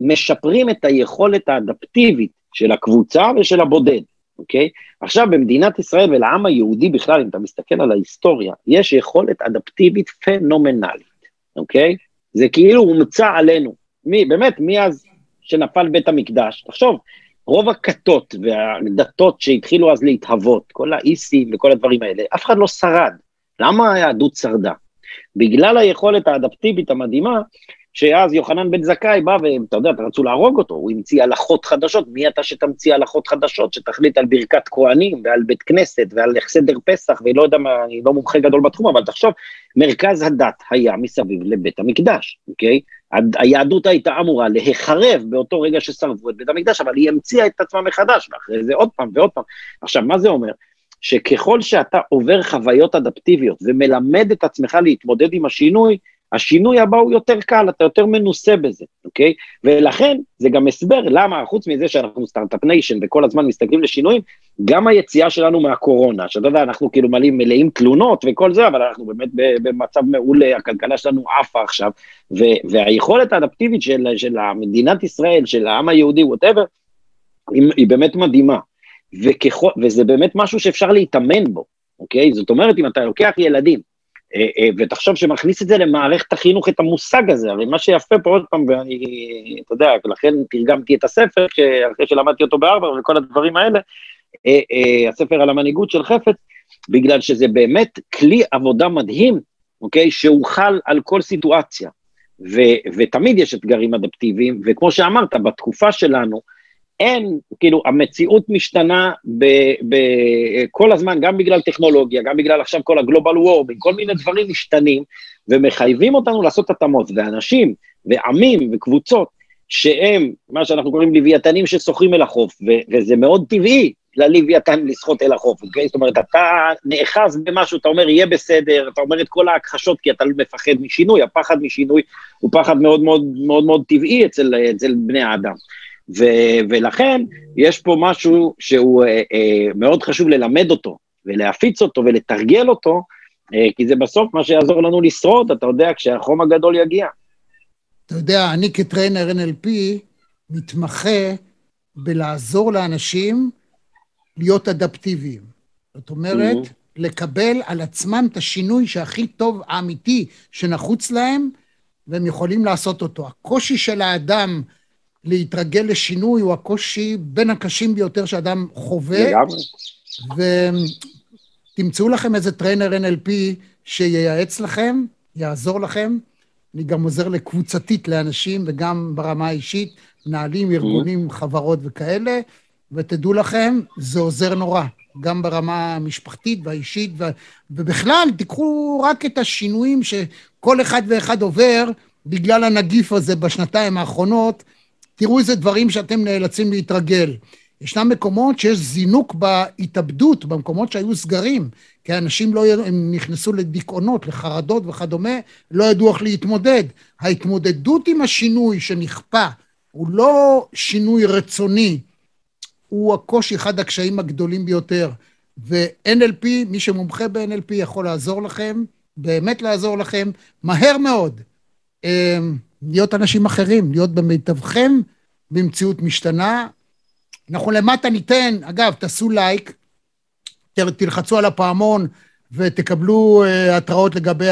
משפרים את היכולת האדפטיבית של הקבוצה ושל הבודד, אוקיי? עכשיו, במדינת ישראל ולעם היהודי בכלל, אם אתה מסתכל על ההיסטוריה, יש יכולת אדפטיבית פנומנלית, אוקיי? זה כאילו הומצא עלינו. מי, באמת, מאז שנפל בית המקדש. תחשוב, רוב הכתות והדתות שהתחילו אז להתהוות, כל האיסים וכל הדברים האלה, אף אחד לא שרד. למה היהדות שרדה? בגלל היכולת האדפטיבית המדהימה שאז יוחנן בן זכאי בא ואתה יודע, רצו להרוג אותו, הוא המציא הלכות חדשות, מי אתה שתמציא הלכות חדשות, שתחליט על ברכת כהנים ועל בית כנסת ועל סדר פסח, ולא יודע מה, אני לא מומחה גדול בתחום, אבל תחשוב, מרכז הדת היה מסביב לבית המקדש, אוקיי? היהדות הייתה אמורה להיחרב באותו רגע ששרפו את בית המקדש, אבל היא המציאה את עצמה מחדש, ואחרי זה עוד פעם ועוד פעם. עכשיו, מה זה אומר? שככל שאתה עובר חוויות אדפטיביות ומלמד את עצמך להתמודד עם השינוי, השינוי הבא הוא יותר קל, אתה יותר מנוסה בזה, אוקיי? ולכן זה גם הסבר למה, חוץ מזה שאנחנו start-up nation וכל הזמן מסתגלים לשינויים, גם היציאה שלנו מהקורונה, שאתה יודע, אנחנו כאילו מלאים מלאים תלונות וכל זה, אבל אנחנו באמת במצב מעולה, הכלכלה שלנו עפה עכשיו, והיכולת האדפטיבית של, של מדינת ישראל, של העם היהודי, ווטאבר, היא, היא באמת מדהימה. וככל, וזה באמת משהו שאפשר להתאמן בו, אוקיי? זאת אומרת, אם אתה לוקח ילדים, ותחשוב שמכניס את זה למערכת החינוך, את המושג הזה, הרי מה שיפה פה עוד פעם, ואני, אתה יודע, לכן תרגמתי את הספר, אחרי שלמדתי אותו בארבע וכל הדברים האלה, אה, הספר על המנהיגות של חפץ, בגלל שזה באמת כלי עבודה מדהים, אוקיי, שהוא חל על כל סיטואציה. ו, ותמיד יש אתגרים אדפטיביים, וכמו שאמרת, בתקופה שלנו, אין, כאילו, המציאות משתנה כל הזמן, גם בגלל טכנולוגיה, גם בגלל עכשיו כל הגלובל וורמינג, כל מיני דברים משתנים, ומחייבים אותנו לעשות התאמות, ואנשים, ועמים, וקבוצות, שהם, מה שאנחנו קוראים לוויתנים ששוחים אל החוף, ו- וזה מאוד טבעי ללוויתן לשחות אל החוף, אוקיי? זאת אומרת, אתה נאחז במשהו, אתה אומר, יהיה בסדר, אתה אומר את כל ההכחשות, כי אתה מפחד משינוי, הפחד משינוי הוא פחד מאוד מאוד מאוד מאוד טבעי אצל, אצל בני האדם. ו- ולכן יש פה משהו שהוא אה, אה, מאוד חשוב ללמד אותו, ולהפיץ אותו ולתרגל אותו, אה, כי זה בסוף מה שיעזור לנו לשרוד, אתה יודע, כשהחום הגדול יגיע. אתה יודע, אני כטריינר NLP מתמחה בלעזור לאנשים להיות אדפטיביים. זאת אומרת, mm-hmm. לקבל על עצמם את השינוי שהכי טוב, האמיתי, שנחוץ להם, והם יכולים לעשות אותו. הקושי של האדם להתרגל לשינוי הוא הקושי בין הקשים ביותר שאדם חווה. לגמרי. ותמצאו לכם איזה trainer NLP שייעץ לכם, יעזור לכם. אני גם עוזר לקבוצתית לאנשים וגם ברמה האישית, מנהלים, ארגונים, חברות וכאלה, ותדעו לכם, זה עוזר נורא, גם ברמה המשפחתית והאישית, ו... ובכלל, תיקחו רק את השינויים שכל אחד ואחד עובר בגלל הנגיף הזה בשנתיים האחרונות, תראו איזה דברים שאתם נאלצים להתרגל. ישנם מקומות שיש זינוק בהתאבדות, במקומות שהיו סגרים, כי אנשים לא, הם נכנסו לדיכאונות, לחרדות וכדומה, לא ידעו איך להתמודד. ההתמודדות עם השינוי שנכפה הוא לא שינוי רצוני, הוא הקושי, אחד הקשיים הגדולים ביותר. ו-NLP, מי שמומחה ב-NLP יכול לעזור לכם, באמת לעזור לכם, מהר מאוד. להיות אנשים אחרים, להיות במיטבכם במציאות משתנה. אנחנו למטה ניתן, אגב, תעשו לייק, תלחצו על הפעמון ותקבלו uh, התראות לגבי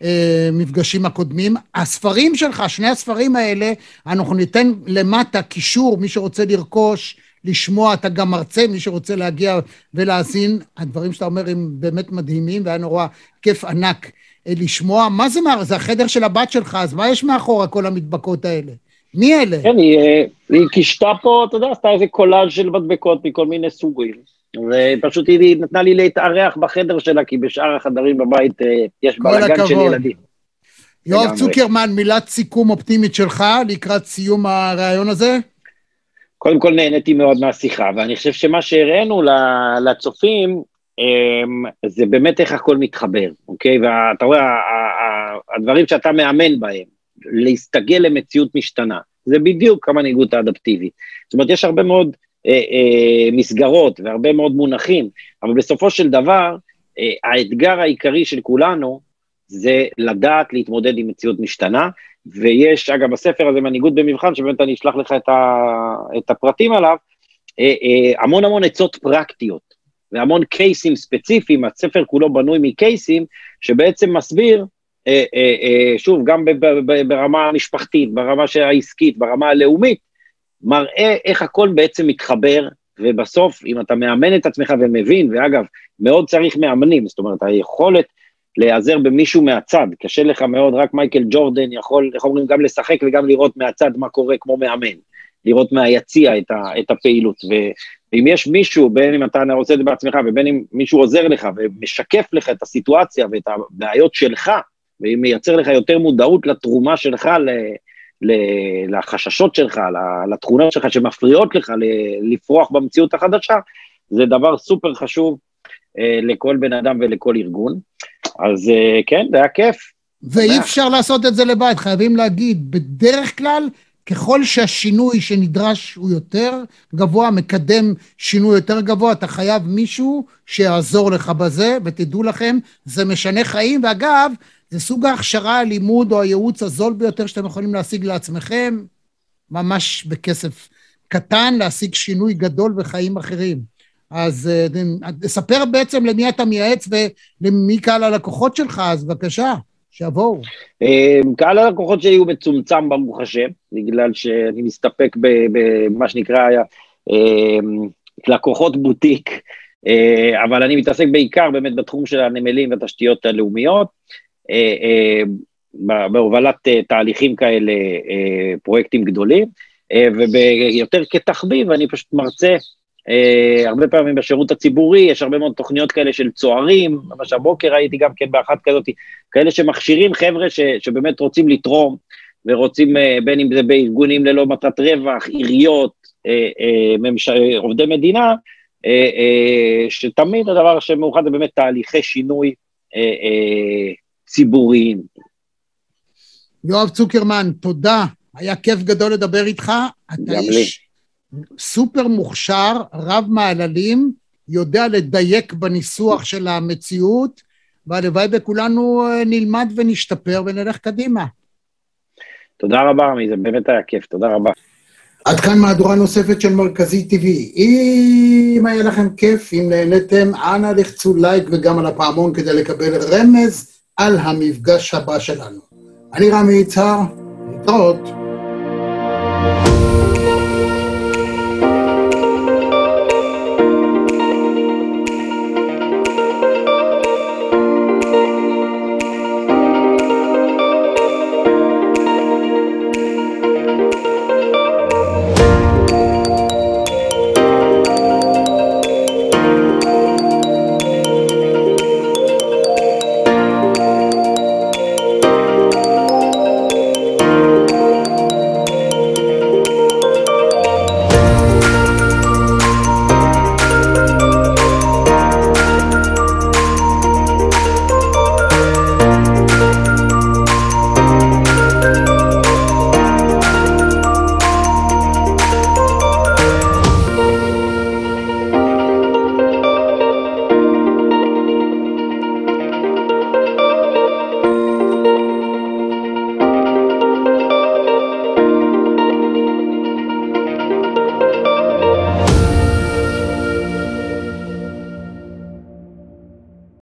המפגשים הקודמים. הספרים שלך, שני הספרים האלה, אנחנו ניתן למטה קישור, מי שרוצה לרכוש, לשמוע, אתה גם מרצה, מי שרוצה להגיע ולהאזין. הדברים שאתה אומר הם באמת מדהימים, והיה נורא כיף ענק לשמוע, מה זה מה, זה החדר של הבת שלך, אז מה יש מאחורה כל המדבקות האלה? מי אלה? כן, היא, אה, היא קישתה פה, אתה יודע, עשתה איזה קולאז' של מדבקות מכל מיני סוגים. ופשוט היא נתנה לי להתארח בחדר שלה, כי בשאר החדרים בבית אה, יש בלאגן של ילדים. יואב צוקרמן, מילת סיכום אופטימית שלך לקראת סיום הריאיון הזה? קודם כל נהניתי מאוד מהשיחה, ואני חושב שמה שהראינו לצופים, זה באמת איך הכל מתחבר, אוקיי? ואתה רואה, הדברים שאתה מאמן בהם, להסתגל למציאות משתנה, זה בדיוק המנהיגות האדפטיבית. זאת אומרת, יש הרבה מאוד אה, אה, מסגרות והרבה מאוד מונחים, אבל בסופו של דבר, אה, האתגר העיקרי של כולנו, זה לדעת להתמודד עם מציאות משתנה, ויש, אגב, בספר הזה, מנהיגות במבחן, שבאמת אני אשלח לך את, ה, את הפרטים עליו, אה, אה, המון המון עצות פרקטיות, והמון קייסים ספציפיים, הספר כולו בנוי מקייסים, שבעצם מסביר, אה, שוב, גם ברמה המשפחתית, ברמה העסקית, ברמה הלאומית, מראה איך הכל בעצם מתחבר, ובסוף, אם אתה מאמן את עצמך ומבין, ואגב, מאוד צריך מאמנים, זאת אומרת, היכולת להיעזר במישהו מהצד, קשה לך מאוד, רק מייקל ג'ורדן יכול, איך אומרים, גם לשחק וגם לראות מהצד מה קורה כמו מאמן, לראות מהיציע את, ה, את הפעילות, ואם יש מישהו, בין אם אתה עושה את זה בעצמך ובין אם מישהו עוזר לך ומשקף לך את הסיטואציה ואת הבעיות שלך, ומייצר לך יותר מודעות לתרומה שלך, ל, ל, לחששות שלך, לתכונות שלך שמפריעות לך לפרוח במציאות החדשה, זה דבר סופר חשוב אה, לכל בן אדם ולכל ארגון. אז אה, כן, זה היה כיף. ואי אפשר לעשות את זה לבד, חייבים להגיד, בדרך כלל, ככל שהשינוי שנדרש הוא יותר גבוה, מקדם שינוי יותר גבוה, אתה חייב מישהו שיעזור לך בזה, ותדעו לכם, זה משנה חיים, ואגב, זה סוג ההכשרה, הלימוד או הייעוץ הזול ביותר שאתם יכולים להשיג לעצמכם, ממש בכסף קטן, להשיג שינוי גדול בחיים אחרים. אז אה, בעצם למי אתה מייעץ ולמי קהל הלקוחות שלך, אז בבקשה, שיבואו. אה, קהל הלקוחות שלי הוא מצומצם ברוך השם, בגלל שאני מסתפק במה שנקרא אה, לקוחות בוטיק, אבל אני מתעסק בעיקר באמת בתחום של הנמלים והתשתיות הלאומיות, בהובלת תהליכים כאלה, פרויקטים גדולים, ויותר כתחביב, אני פשוט מרצה Uh, הרבה פעמים בשירות הציבורי, יש הרבה מאוד תוכניות כאלה של צוערים, ממש הבוקר הייתי גם כן באחת כזאת, כאלה שמכשירים חבר'ה ש, שבאמת רוצים לתרום, ורוצים, uh, בין אם זה בארגונים ללא מטרת רווח, עיריות, uh, uh, ממש... עובדי מדינה, uh, uh, שתמיד הדבר שמאוחד זה באמת תהליכי שינוי uh, uh, ציבוריים. יואב צוקרמן, תודה, היה כיף גדול לדבר איתך. אתה איש... סופר מוכשר, רב מעללים, יודע לדייק בניסוח של המציאות, והלוואי וכולנו אה, נלמד ונשתפר ונלך קדימה. תודה רבה, רמי, זה באמת היה כיף, תודה רבה. עד כאן מהדורה נוספת של מרכזי TV. אם היה לכם כיף, אם נהניתם, אנא לחצו לייק וגם על הפעמון כדי לקבל רמז על המפגש הבא שלנו. אני רמי יצהר, להתראות.